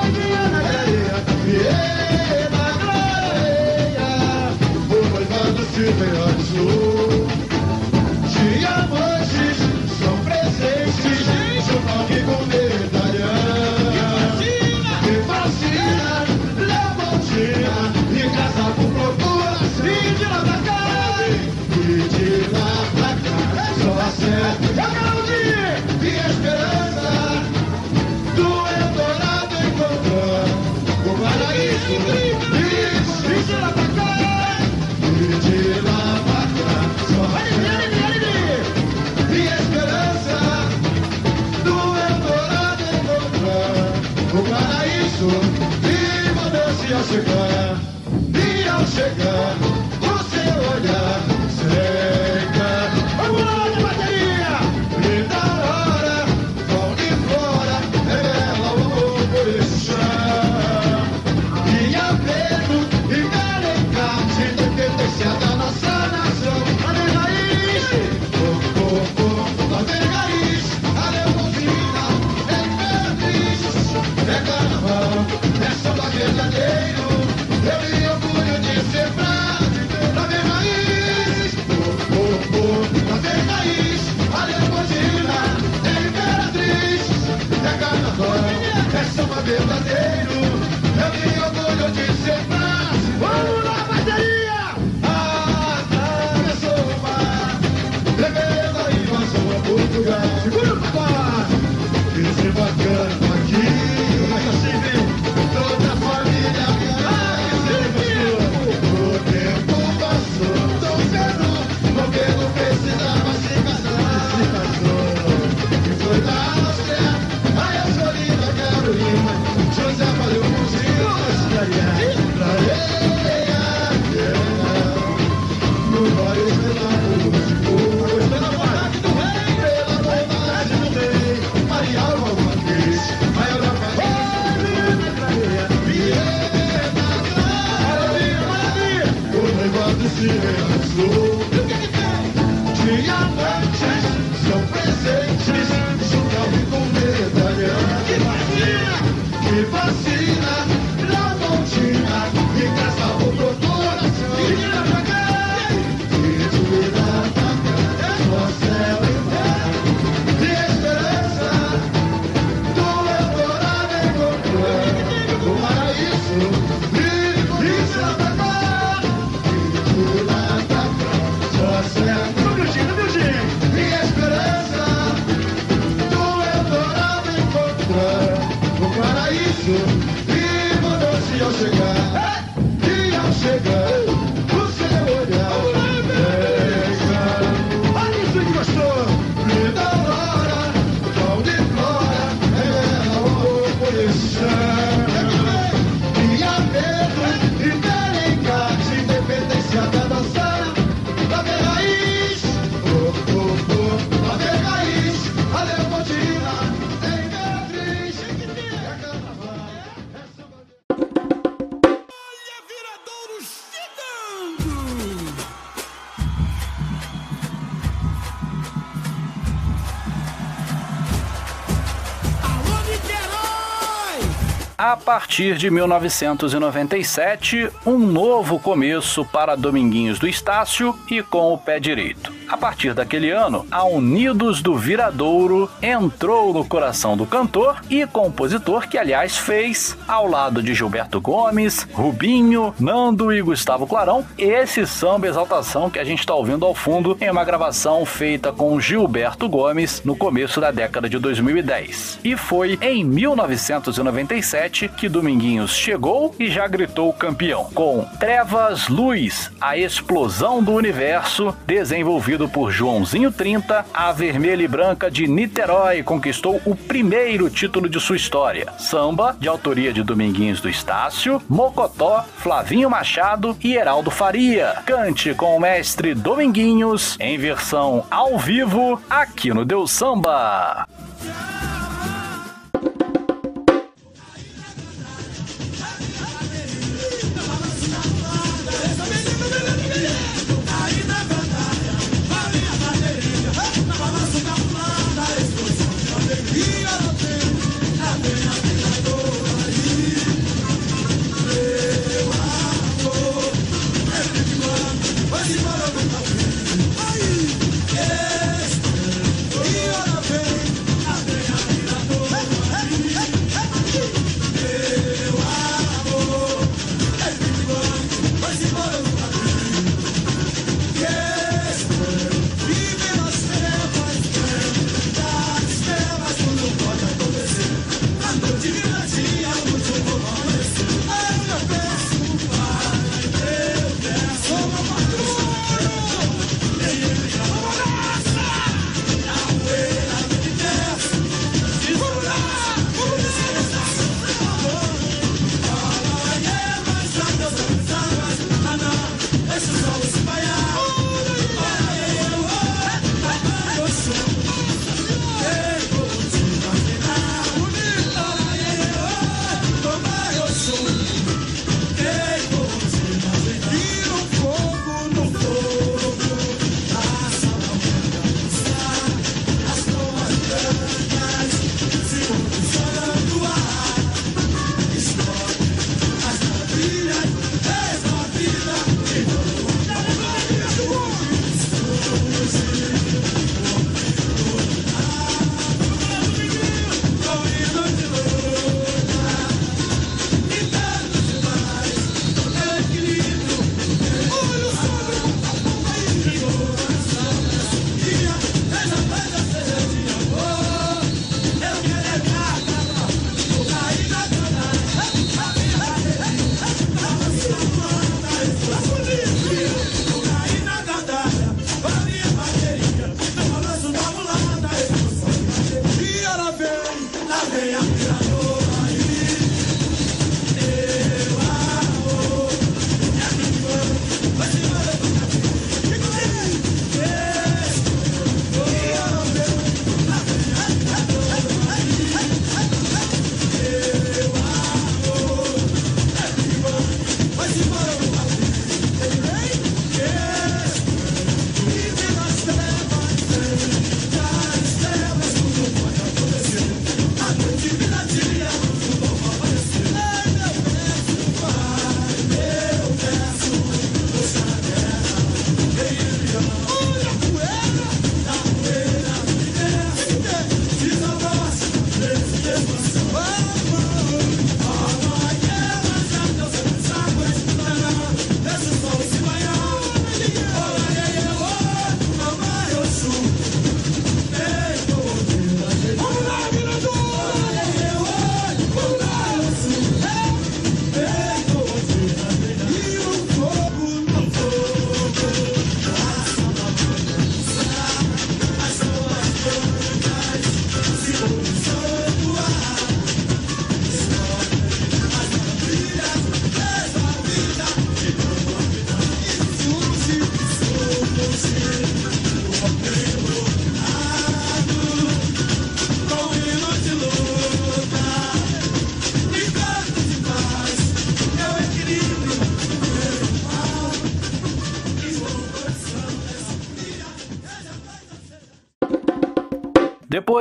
partir de 1997, um novo começo para Dominguinhos do Estácio e com o pé direito. Partir daquele ano, a Unidos do Viradouro entrou no coração do cantor e compositor que, aliás, fez, ao lado de Gilberto Gomes, Rubinho, Nando e Gustavo Clarão, esse samba exaltação que a gente está ouvindo ao fundo em uma gravação feita com Gilberto Gomes no começo da década de 2010. E foi em 1997 que Dominguinhos chegou e já gritou campeão, com Trevas Luz, a explosão do universo, desenvolvido por Joãozinho 30, a vermelha e branca de Niterói conquistou o primeiro título de sua história. Samba, de autoria de Dominguinhos do Estácio, Mocotó, Flavinho Machado e Heraldo Faria. Cante com o mestre Dominguinhos em versão ao vivo aqui no Deus Samba.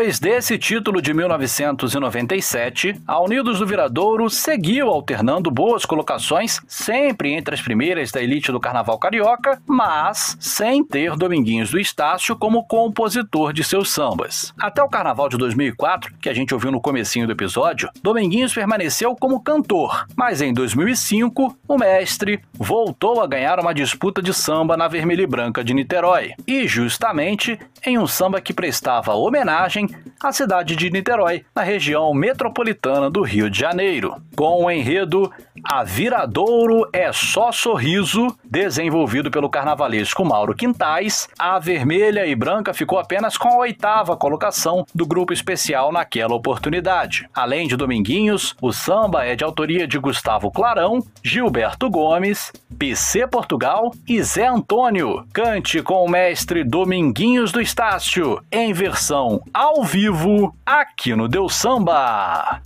Depois desse título de 1997, a Unidos do Viradouro seguiu alternando boas colocações, sempre entre as primeiras da elite do carnaval carioca, mas sem ter Dominguinhos do Estácio como compositor de seus sambas. Até o carnaval de 2004, que a gente ouviu no comecinho do episódio, Dominguinhos permaneceu como cantor, mas em 2005, o mestre voltou a ganhar uma disputa de samba na Vermelha e Branca de Niterói, e justamente em um samba que prestava homenagem à cidade de Niterói, na região metropolitana do Rio de Janeiro, com o enredo A Viradouro é só sorriso, desenvolvido pelo carnavalesco Mauro Quintais, a vermelha e branca ficou apenas com a oitava colocação do grupo especial naquela oportunidade. Além de Dominguinhos, o samba é de autoria de Gustavo Clarão, Gilberto Gomes, PC Portugal e Zé Antônio. Cante com o mestre Dominguinhos do Estácio, em versão ao vivo, aqui no Deu Samba.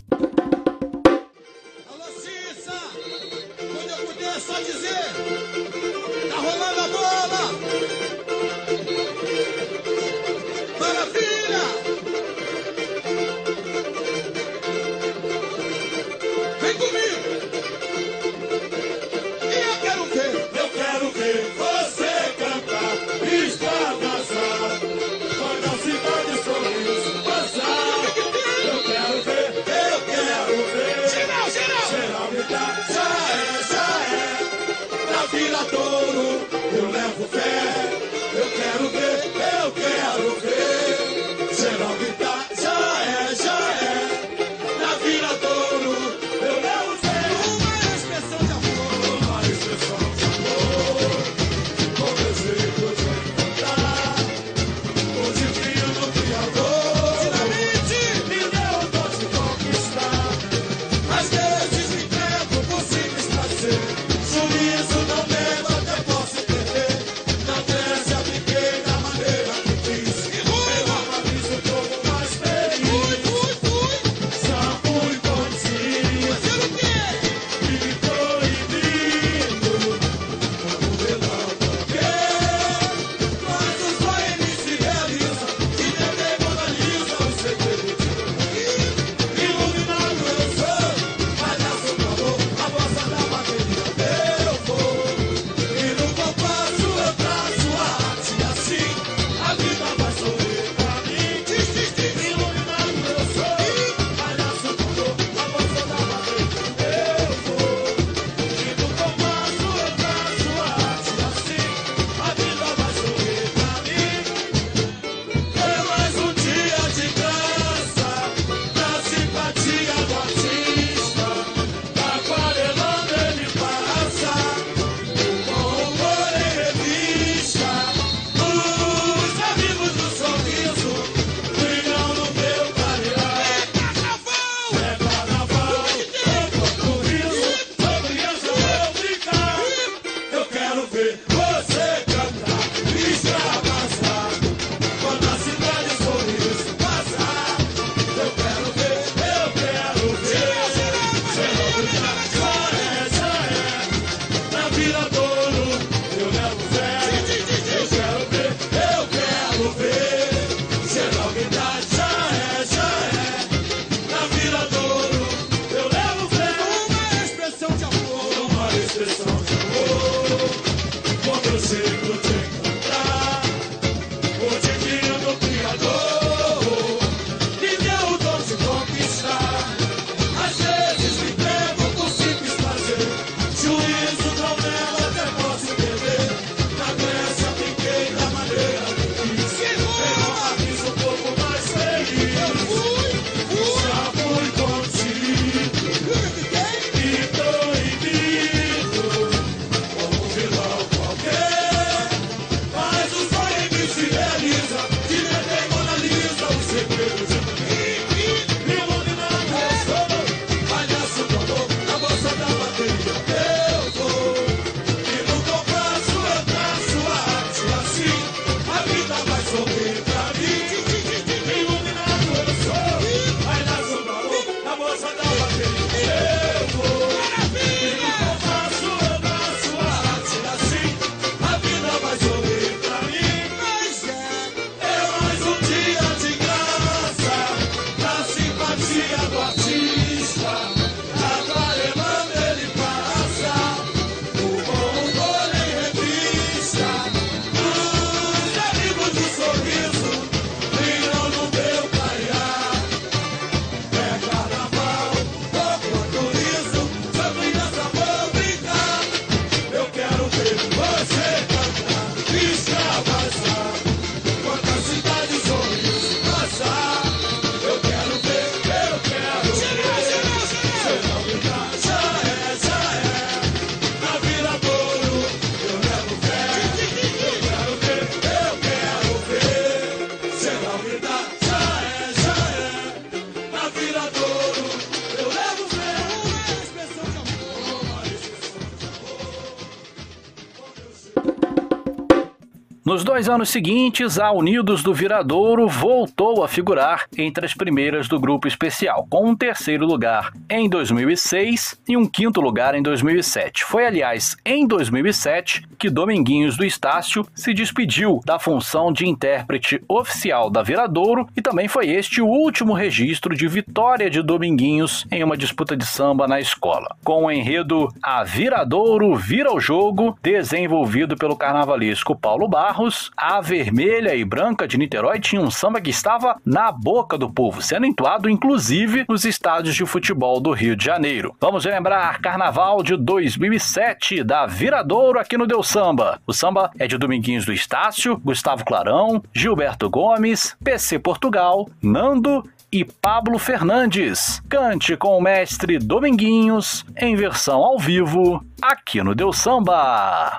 Nos dois anos seguintes, a Unidos do Viradouro voltou a figurar entre as primeiras do grupo especial, com um terceiro lugar em 2006 e um quinto lugar em 2007. Foi, aliás, em 2007 que Dominguinhos do Estácio se despediu da função de intérprete oficial da Viradouro e também foi este o último registro de vitória de Dominguinhos em uma disputa de samba na escola. Com o enredo A Viradouro Vira o Jogo, desenvolvido pelo carnavalesco Paulo Barros, a vermelha e branca de Niterói tinha um samba que estava na boca do povo, sendo entoado inclusive nos estádios de futebol do Rio de Janeiro. Vamos lembrar Carnaval de 2007 da Viradouro aqui no Deu Samba. O samba é de Dominguinhos do Estácio, Gustavo Clarão, Gilberto Gomes, PC Portugal, Nando e Pablo Fernandes. Cante com o mestre Dominguinhos em versão ao vivo aqui no Deu Samba.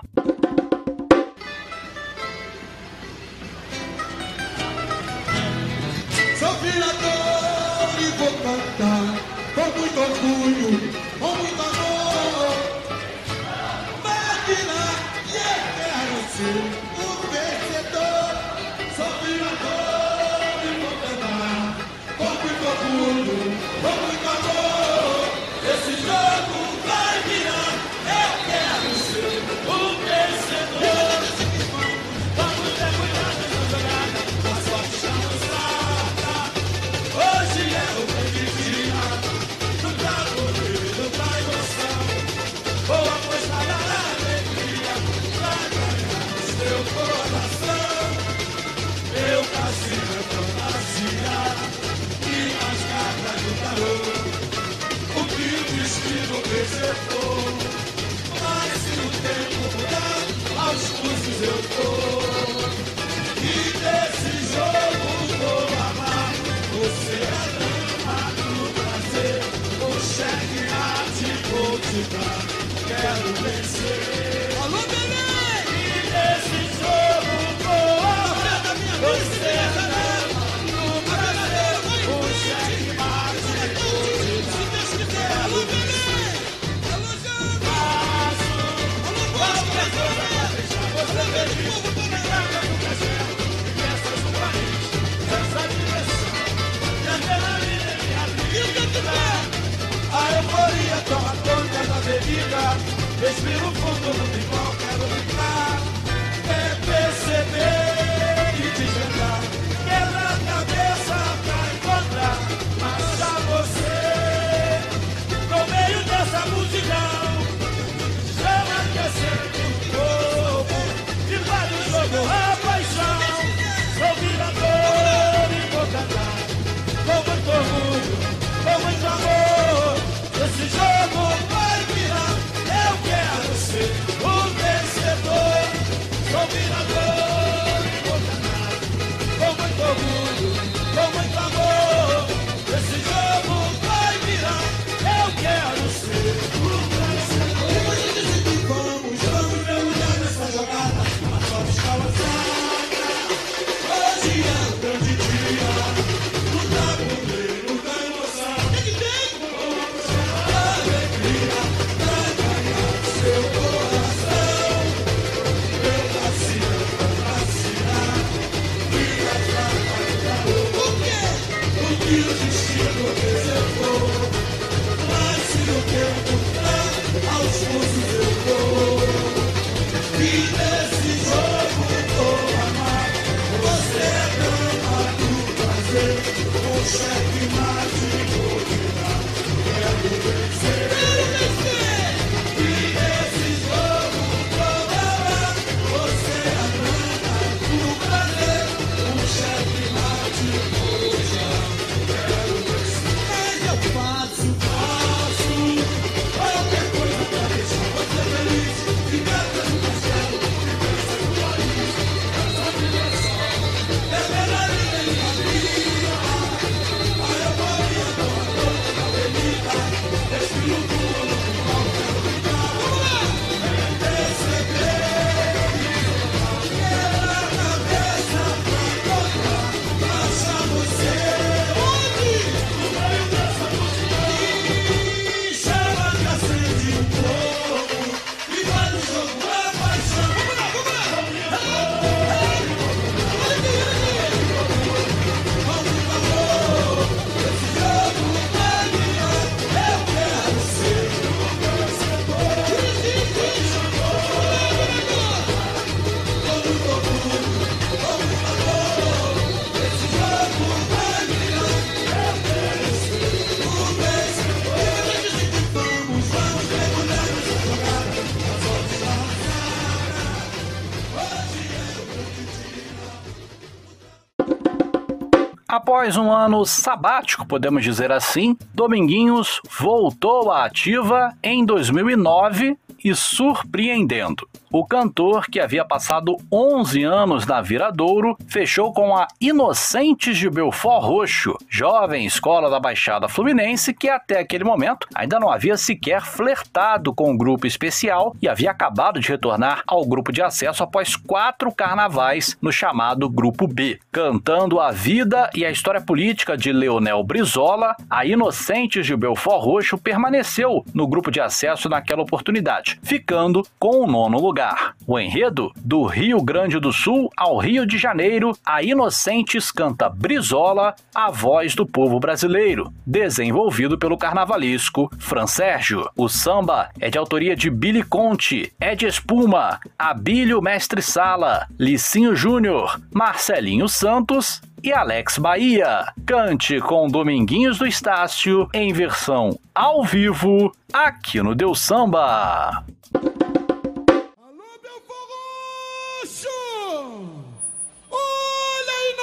Ano sabático, podemos dizer assim, Dominguinhos voltou à ativa em 2009 e surpreendendo. O cantor, que havia passado 11 anos na Viradouro, fechou com a Inocentes de Belfort Roxo, jovem escola da Baixada Fluminense que até aquele momento ainda não havia sequer flertado com o grupo especial e havia acabado de retornar ao grupo de acesso após quatro carnavais no chamado Grupo B. Cantando a vida e a história política de Leonel Brizola, a Inocentes de Belfort Roxo permaneceu no grupo de acesso naquela oportunidade, ficando com o nono lugar lugar. O enredo, do Rio Grande do Sul ao Rio de Janeiro, a Inocentes canta Brizola, a voz do povo brasileiro, desenvolvido pelo carnavalesco Fran Sérgio. O samba é de autoria de Billy Conte, Ed Espuma, Abílio Mestre Sala, Licinho Júnior, Marcelinho Santos e Alex Bahia. Cante com Dominguinhos do Estácio em versão ao vivo aqui no Deus Samba.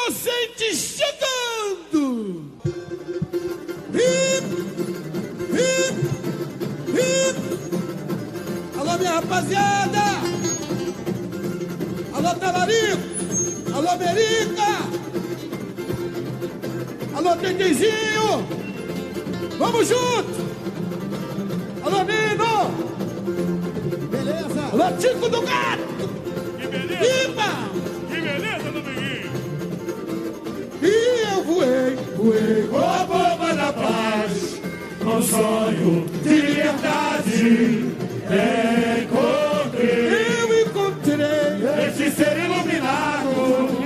Inocente chegando. Hip, hip, hip. Alô, minha rapaziada. Alô, Talarico. Alô, Merica. Alô, Tetezinho. Vamos junto. Alô, Nino. Beleza. Alô, Tico do Gato. Que beleza. Ipa. Que beleza, Dominguinho. Voei, voei com a bomba da paz, com sonho de liberdade. Encontrei, eu encontrei este ser iluminado.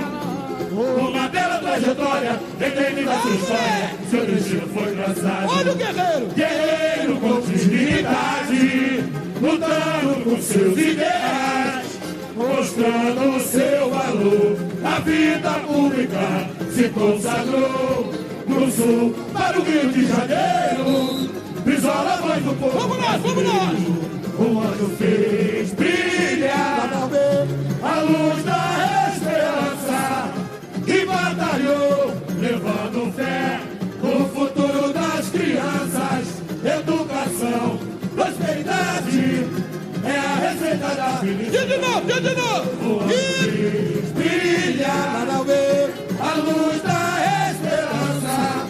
Uma bela trajetória, detém da sua história. Seu destino foi traçado. Olha o guerreiro! Guerreiro com dignidade, lutando por seus ideais, mostrando o seu valor. A vida pública se consagrou no sul para o Rio de Janeiro. Brizola, voz do povo. Vamos nós, vamos nós! O anjo fez brilhar a luz da felicidade. De novo, de novo! E brilha a luz da esperança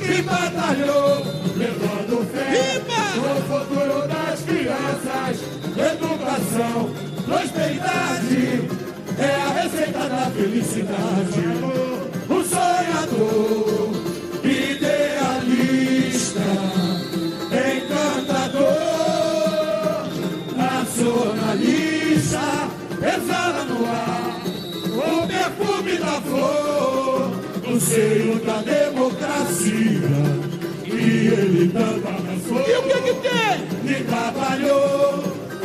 que batalhou, levando fé no futuro das crianças. Educação, prosperidade é a receita da felicidade. Seio da democracia. E ele tanto abraçou. E o que que tem? E trabalhou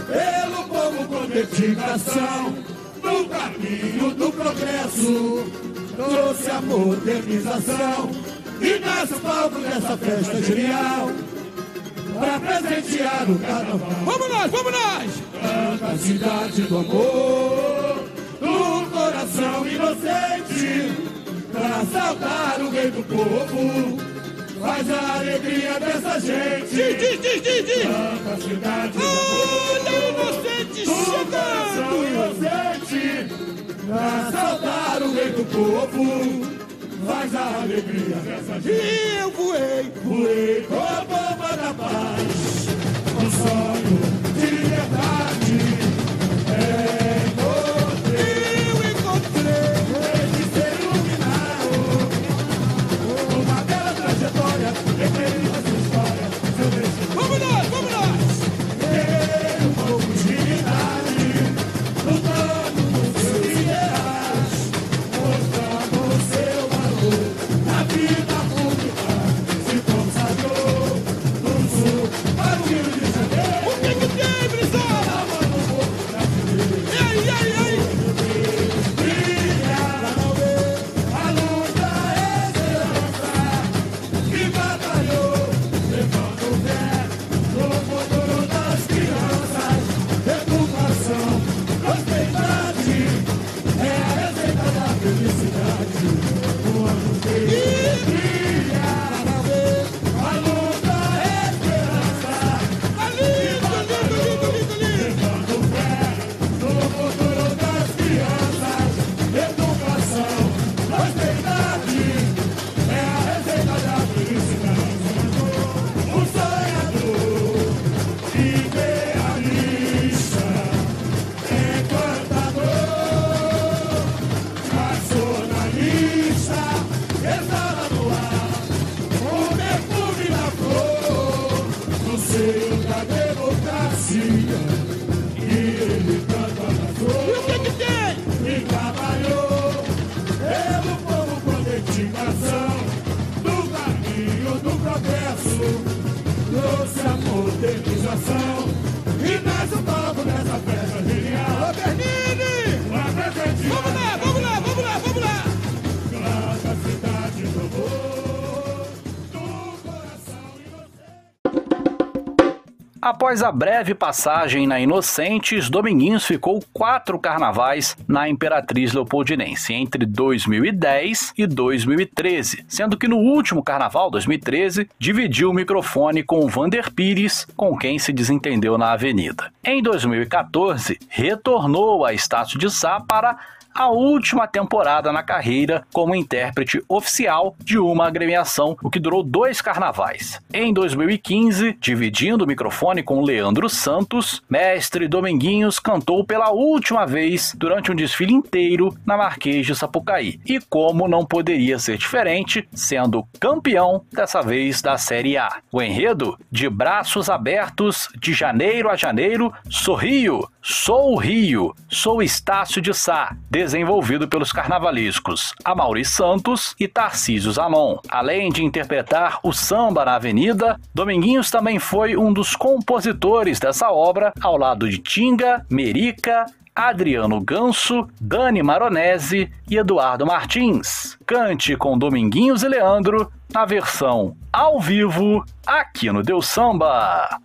pelo povo com dedicação, no caminho do progresso. Trouxe a modernização e o palco dessa festa genial. Pra presentear o carnaval. Vamos nós, vamos nós! Canta a cidade do amor, do coração inocente, pra saudar o rei do povo, faz a alegria dessa gente. Diz, diz, diz, diz, diz! Canta a cidade Olha inocente coração chegando! inocente, pra saudar o rei do povo, faz a alegria dessa gente. E eu voei, Fui com a bomba da paz, um sonho de liberdade. Após a breve passagem na Inocentes, Dominguinhos ficou quatro carnavais na Imperatriz Leopoldinense, entre 2010 e 2013, sendo que no último carnaval, 2013, dividiu o microfone com Vander Pires, com quem se desentendeu na avenida. Em 2014, retornou a Estácio de Sá para a última temporada na carreira como intérprete oficial de uma agremiação, o que durou dois carnavais. Em 2015, dividindo o microfone com Leandro Santos, mestre Dominguinhos cantou pela última vez durante um desfile inteiro na Marquês de Sapucaí. E como não poderia ser diferente, sendo campeão dessa vez da Série A. O enredo, de braços abertos, de janeiro a janeiro, sorrio, sou o Rio, sou Estácio de Sá, desenvolvido pelos carnavalescos Amaury Santos e Tarcísio Zanon. Além de interpretar o samba na avenida, Dominguinhos também foi um dos compositores dessa obra, ao lado de Tinga, Merica, Adriano Ganso, Dani Maronese e Eduardo Martins. Cante com Dominguinhos e Leandro na versão ao vivo aqui no Deus Samba.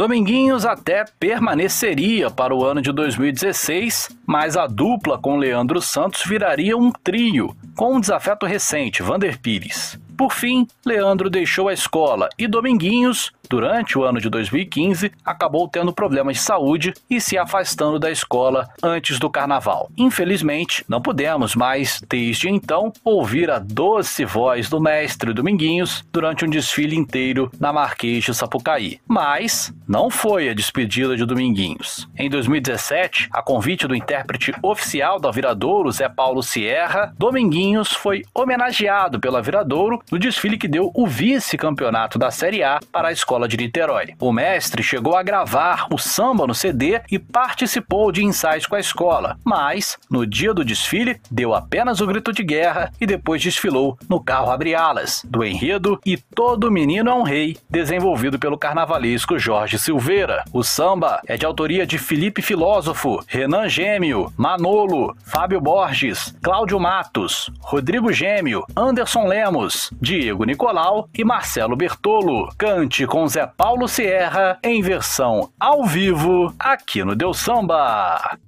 Dominguinhos até permaneceria para o ano de 2016, mas a dupla com Leandro Santos viraria um trio, com um desafeto recente, Vander Pires. Por fim, Leandro deixou a escola e Dominguinhos, durante o ano de 2015, acabou tendo problemas de saúde e se afastando da escola antes do carnaval. Infelizmente, não pudemos mais, desde então, ouvir a doce voz do mestre Dominguinhos durante um desfile inteiro na Marquês de Sapucaí. Mas não foi a despedida de Dominguinhos. Em 2017, a convite do intérprete oficial da Viradouro, Zé Paulo Sierra, Dominguinhos foi homenageado pela Viradouro no desfile que deu o vice-campeonato da Série A para a escola de Niterói. O mestre chegou a gravar o samba no CD e participou de ensaios com a escola, mas no dia do desfile deu apenas o grito de guerra e depois desfilou no carro abre alas do enredo e Todo Menino é um Rei, desenvolvido pelo carnavalesco Jorge Silveira. O samba é de autoria de Felipe Filósofo, Renan Gêmeo, Manolo, Fábio Borges, Cláudio Matos, Rodrigo Gêmeo, Anderson Lemos, Diego Nicolau e Marcelo Bertolo. Cante com Zé Paulo Sierra em versão ao vivo aqui no Deus Samba.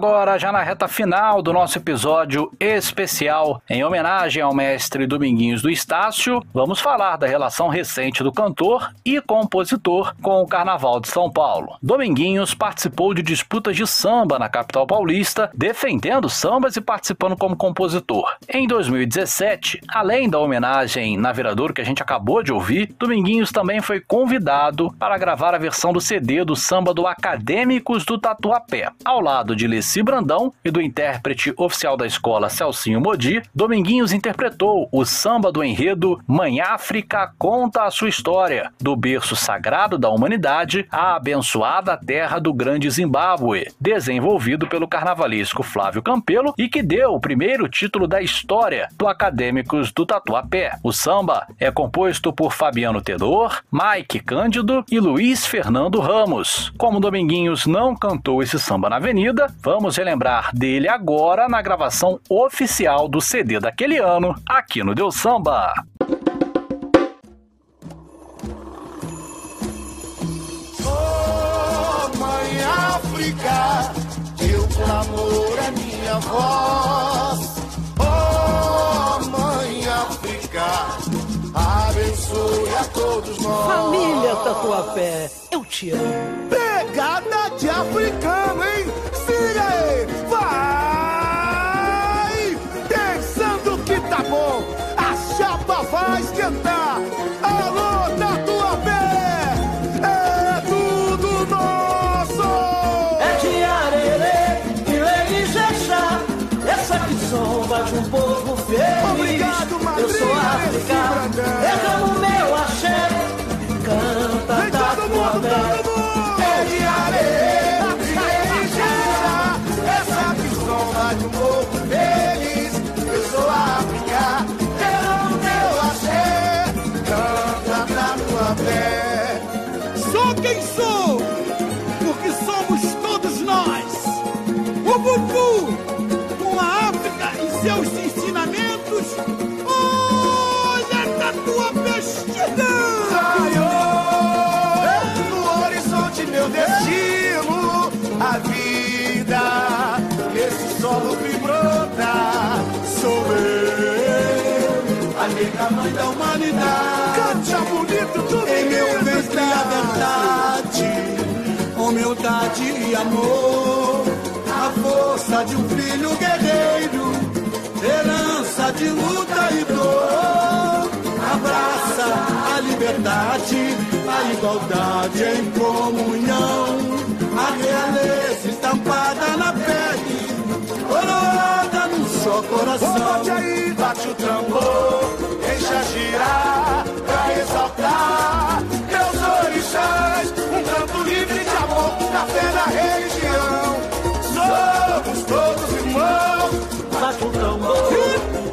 Agora, já na reta final do nosso episódio especial, em homenagem ao mestre Dominguinhos do Estácio, vamos falar da relação recente do cantor e compositor com o Carnaval de São Paulo. Dominguinhos participou de disputas de samba na capital paulista, defendendo sambas e participando como compositor. Em 2017, além da homenagem na Viradouro que a gente acabou de ouvir, Dominguinhos também foi convidado para gravar a versão do CD do samba do Acadêmicos do Tatuapé. Ao lado de Leci Brandão e do intérprete oficial da escola Celcinho Modi, Dominguinhos interpretou o samba do enredo Mãe África conta a sua história, do berço sagrado da humanidade à abençoada terra do grande Zimbábue, desenvolvido pelo carnavalesco Flávio Campelo e que deu o primeiro título da história do Acadêmicos do Tatuapé. O samba é composto por Fabiano Tedor, Mike Cândido e Luiz Fernando Ramos. Como Dominguinhos não cantou esse samba na avenida, vamos relembrar dele agora na gravação oficial do CD daquele ano, aqui no Deus Samba. Oh, mãe África, teu clamor é minha voz. Oh, mãe África, abençoe a todos nós. Família Tatuapé, eu te amo. Pegada de africano, hein? Humildade e amor, a força de um filho guerreiro, herança de luta e dor. Abraça a liberdade, a igualdade em comunhão, a realeza estampada na pele, coroada num só coração. Bate aí, bate o tambor, deixa girar pra exaltar na fé da religião. Somos todos irmãos. Bate o tambor,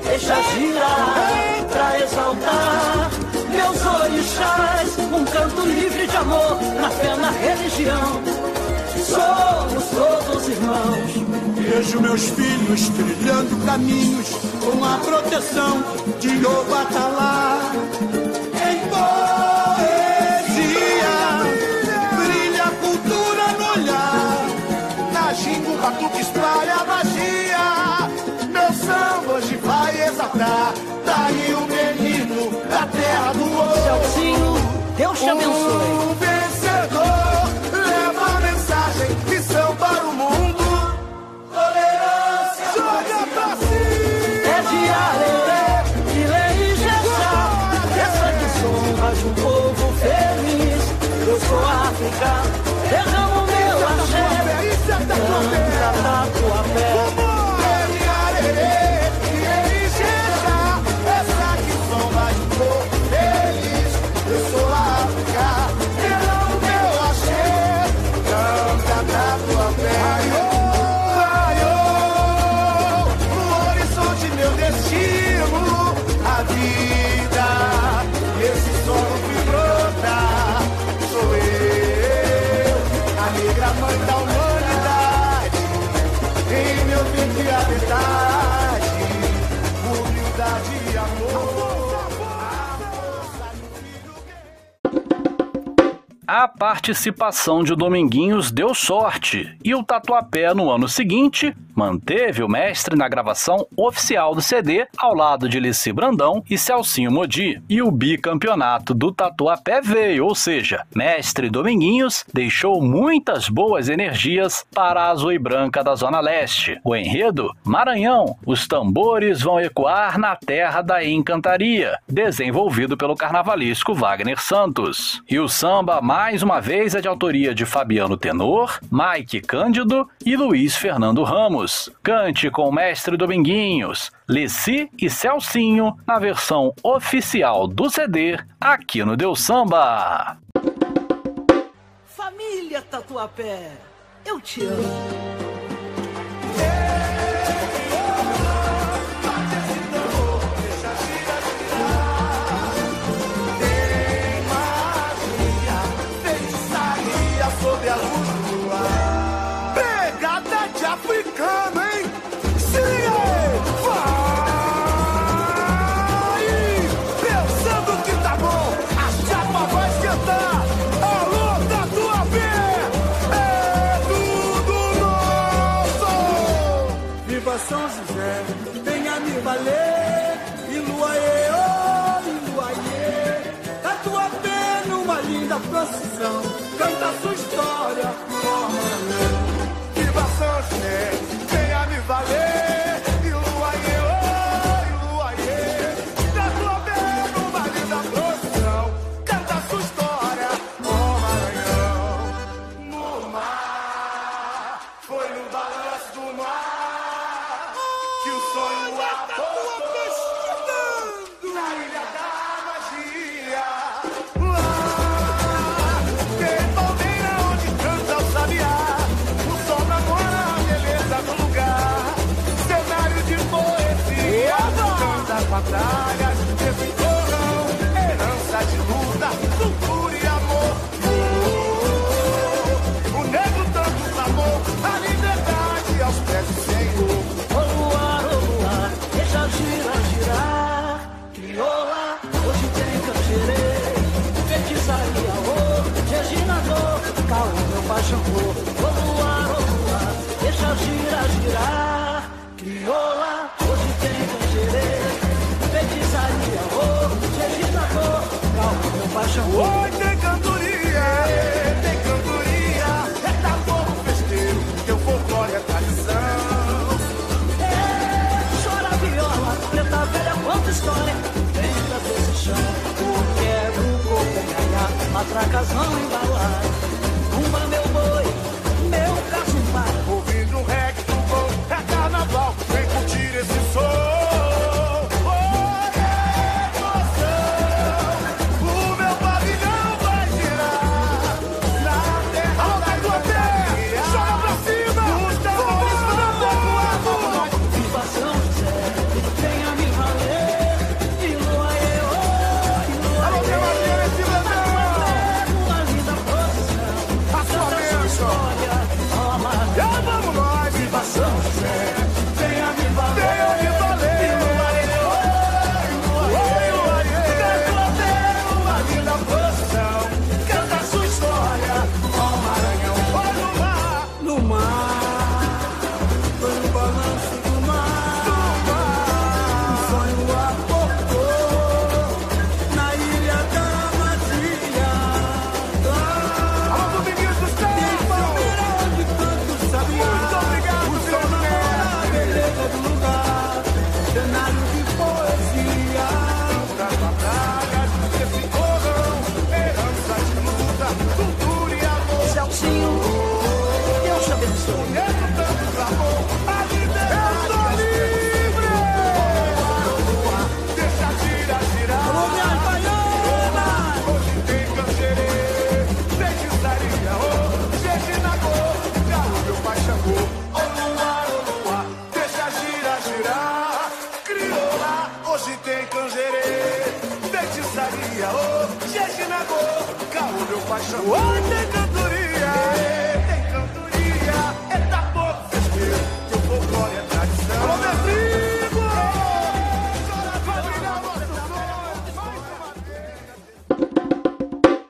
deixa girar pra exaltar meus orixás. Um canto livre de amor, na fé, na religião. Somos todos irmãos. Vejo meus filhos trilhando caminhos com a proteção de Obatalá. Abençoe. Um vencedor leva a mensagem, missão para o mundo. Tolerância, joga pra cima. É de arerê, de lei e jexá. Essa que sombra de um povo feliz. Eu sou África, A participação de Dominguinhos deu sorte e o Tatuapé, no ano seguinte, manteve o mestre na gravação oficial do CD ao lado de Lissi Brandão e Celcinho Modi. E o bicampeonato do Tatuapé veio, ou seja, mestre Dominguinhos deixou muitas boas energias para a Azul e Branca da Zona Leste. O enredo? Maranhão, os tambores vão ecoar na terra da encantaria, desenvolvido pelo carnavalisco Wagner Santos. E o samba mais mais uma vez é de autoria de Fabiano Tenor, Mike Cândido e Luiz Fernando Ramos. Cante com o mestre Dominguinhos, Leci e Celcinho na versão oficial do CD aqui no Deu Samba. Família Tatuapé, eu te amo. Иисус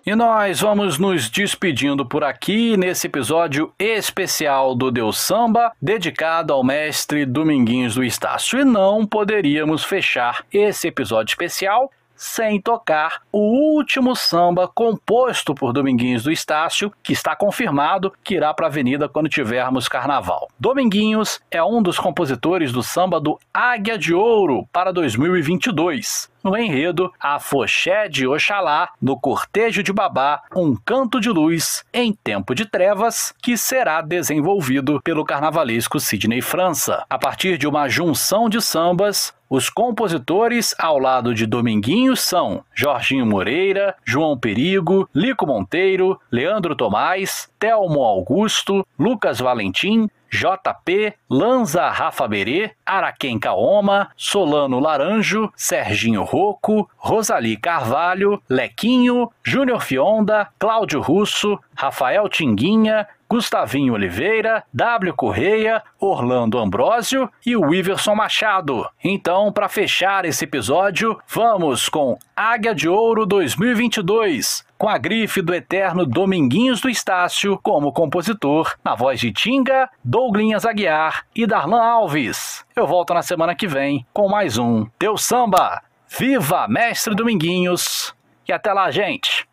E nós vamos nos despedindo por aqui nesse episódio especial do Deus Samba, dedicado ao mestre Dominguinhos do Estácio. E não poderíamos fechar esse episódio especial sem tocar o último samba composto por Dominguinhos do Estácio, que está confirmado que irá para a Avenida quando tivermos carnaval. Dominguinhos é um dos compositores do samba do Águia de Ouro para 2022 no enredo A Foché de Oxalá, no Cortejo de Babá, um canto de luz em tempo de trevas, que será desenvolvido pelo carnavalesco Sidney França. A partir de uma junção de sambas, os compositores ao lado de Dominguinhos são Jorginho Moreira, João Perigo, Lico Monteiro, Leandro Tomás, Telmo Augusto, Lucas Valentim, JP, Lanza Rafa Berê, Araquém Kaoma, Solano Laranjo, Serginho Rocco, Rosali Carvalho, Lequinho, Júnior Fionda, Cláudio Russo, Rafael Tinguinha, Gustavinho Oliveira, W Correia, Orlando Ambrósio e o Iverson Machado. Então, para fechar esse episódio, vamos com Águia de Ouro 2022, com a grife do eterno Dominguinhos do Estácio como compositor, na voz de Tinga, Douglinhas Aguiar e Darlan Alves. Eu volto na semana que vem com mais um Teu Samba. Viva Mestre Dominguinhos! E até lá, gente!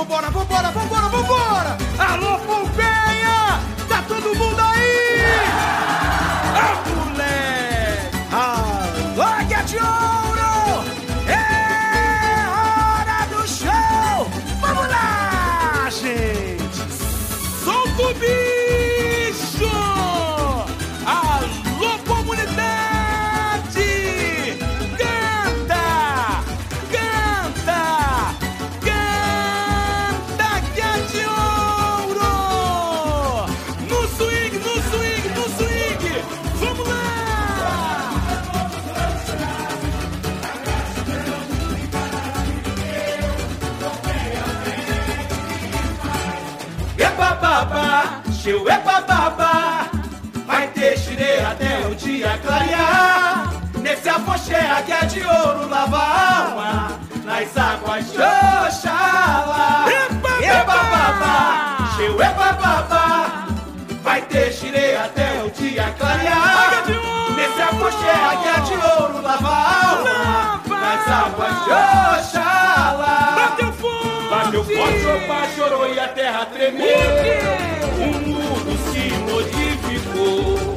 Vambora, vambora, vambora, vambora! Alô, Pompeia! Babá, cheu epa babá Vai ter xirê até o dia clarear. Nesse afoxé que é de ouro lava a alma Nas águas de Oxalá. Epa babá, cheu epa babá Vai ter xirê até o dia clarear. Nesse afoxé que é de ouro lava a alma Nas águas de Oxalá! Bateu forte, opa, chorou e a terra tremeu. O mundo se modificou.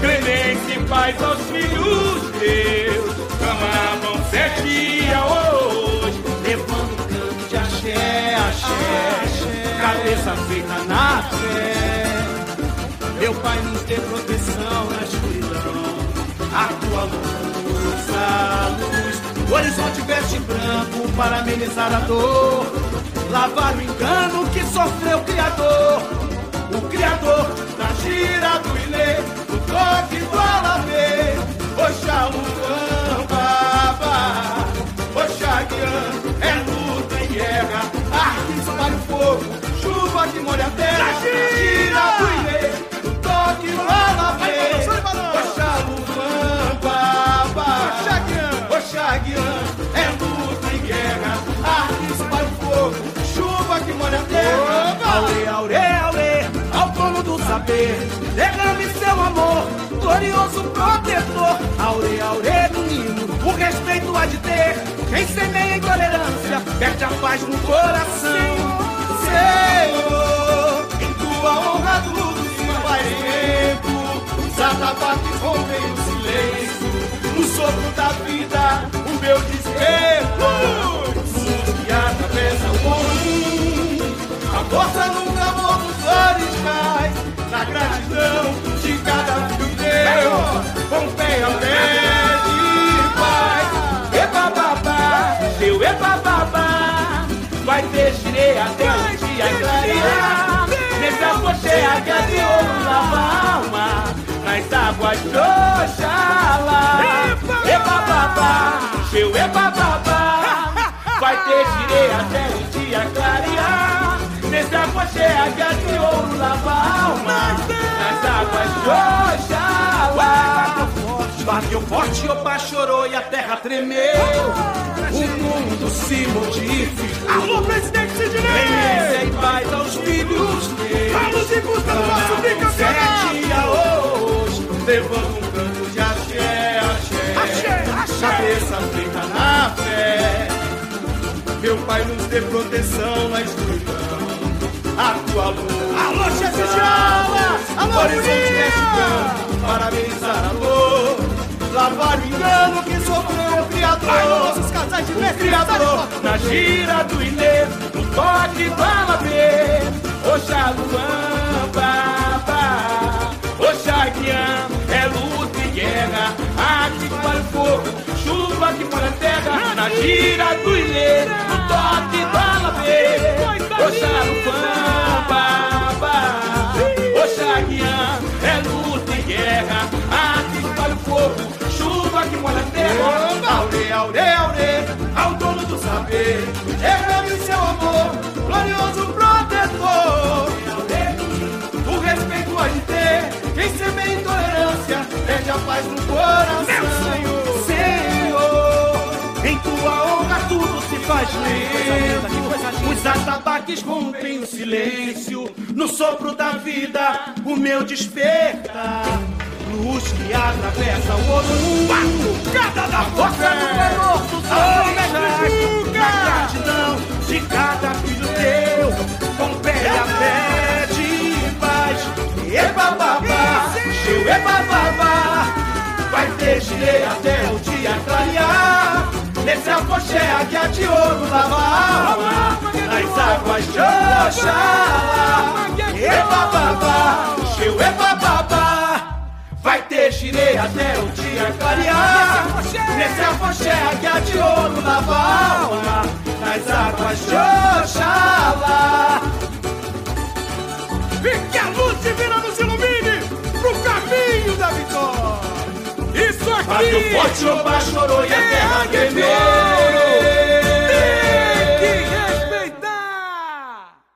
Clemência e paz aos filhos teus. Clamavam sete dias hoje. Levando canto de axé, axé. Cabeça feita na fé. Meu pai nos dê proteção na escuridão. A tua luz, a luz. O horizonte veste branco para amenizar a dor. Lavar o engano que sofreu o Criador. O Criador da gira do Ilê, o toque do Alamê. Oxalá, Baba, Oxaguian, é luta e guerra. Arques para o fogo, chuva que molha a terra. Gira do Ilê, o toque do Alamê. Do saber, derrame seu amor, glorioso protetor. Aure, aure, menino, o respeito há de ter. Quem semeia intolerância, perde a paz no coração. Senhor, em tua honra tudo se faz tempo. Os atabaques rompem o silêncio. No sopro da vida, o meu desespero. Luz que atravessa o mundo. A força nunca amor dos orixás na gratidão de cada filho teu. Pompeia de paz, epa babá, seu epa babá, vai ter girei até o dia clarear. Nessa apocheia que a de ouro lava alma, nas águas de Oxalá. Epa babá, seu epa babá, vai ter girei até o dia clarear. Nesse afoxé águia de ouro lava a alma, nas águas de Oxalá. Bateu forte, opa chorou e a terra tremeu. O mundo se modificou. Alô, presidente Sidney! Em paz aos filhos teus. Vamos em busca do nosso bicampeonato! Sete hoje, levando um canto de axé, axé. Axé, axé. Cabeça feita na fé. Meu pai nos dê proteção na escuridão. A tua luz. Alô, chefe de aula! Alô, Horizonte mexicano, parabenizar a dor. Lavar o engano que sofreu o Criador. Nos nossos casais de mestre, Criador, na gira do Inês, no toque do Alabê. Oxaluã, babá, Oxaguiã, é luta e guerra. Aqui para o fogo, chuva que para a terra. Na gira do Inês, no toque do Alabê. Oxaluã, babá, Oxaguiã, é luta e guerra. Aqui para o fogo, chuva que molha a terra. Aure, aure, aure, ao dono do saber. Derrame seu amor, glorioso protetor. O respeito há de ter, quem semeia intolerância, perde a paz no coração. Tua honra tudo se faz lento. Os atabaques rompem o silêncio, no sopro da vida, o meu despertar. Luz que atravessa o ouro Cada da força do valor do Na gratidão de cada filho teu Com pele a fé de paz. Eba babá, cheu eba babá Vai ter até o dia clarear Nesse afoxé aqui a de ouro lava. A alma Nas águas de Oxalá. Cheu eba babá. Vai ter girei até o dia clarear. Nesse afoxé aqui a de ouro lava. A alma Nas águas de Oxalá. E que a luz divina nos ilumine Bateu forte no baixo, orou e a terra tremeu.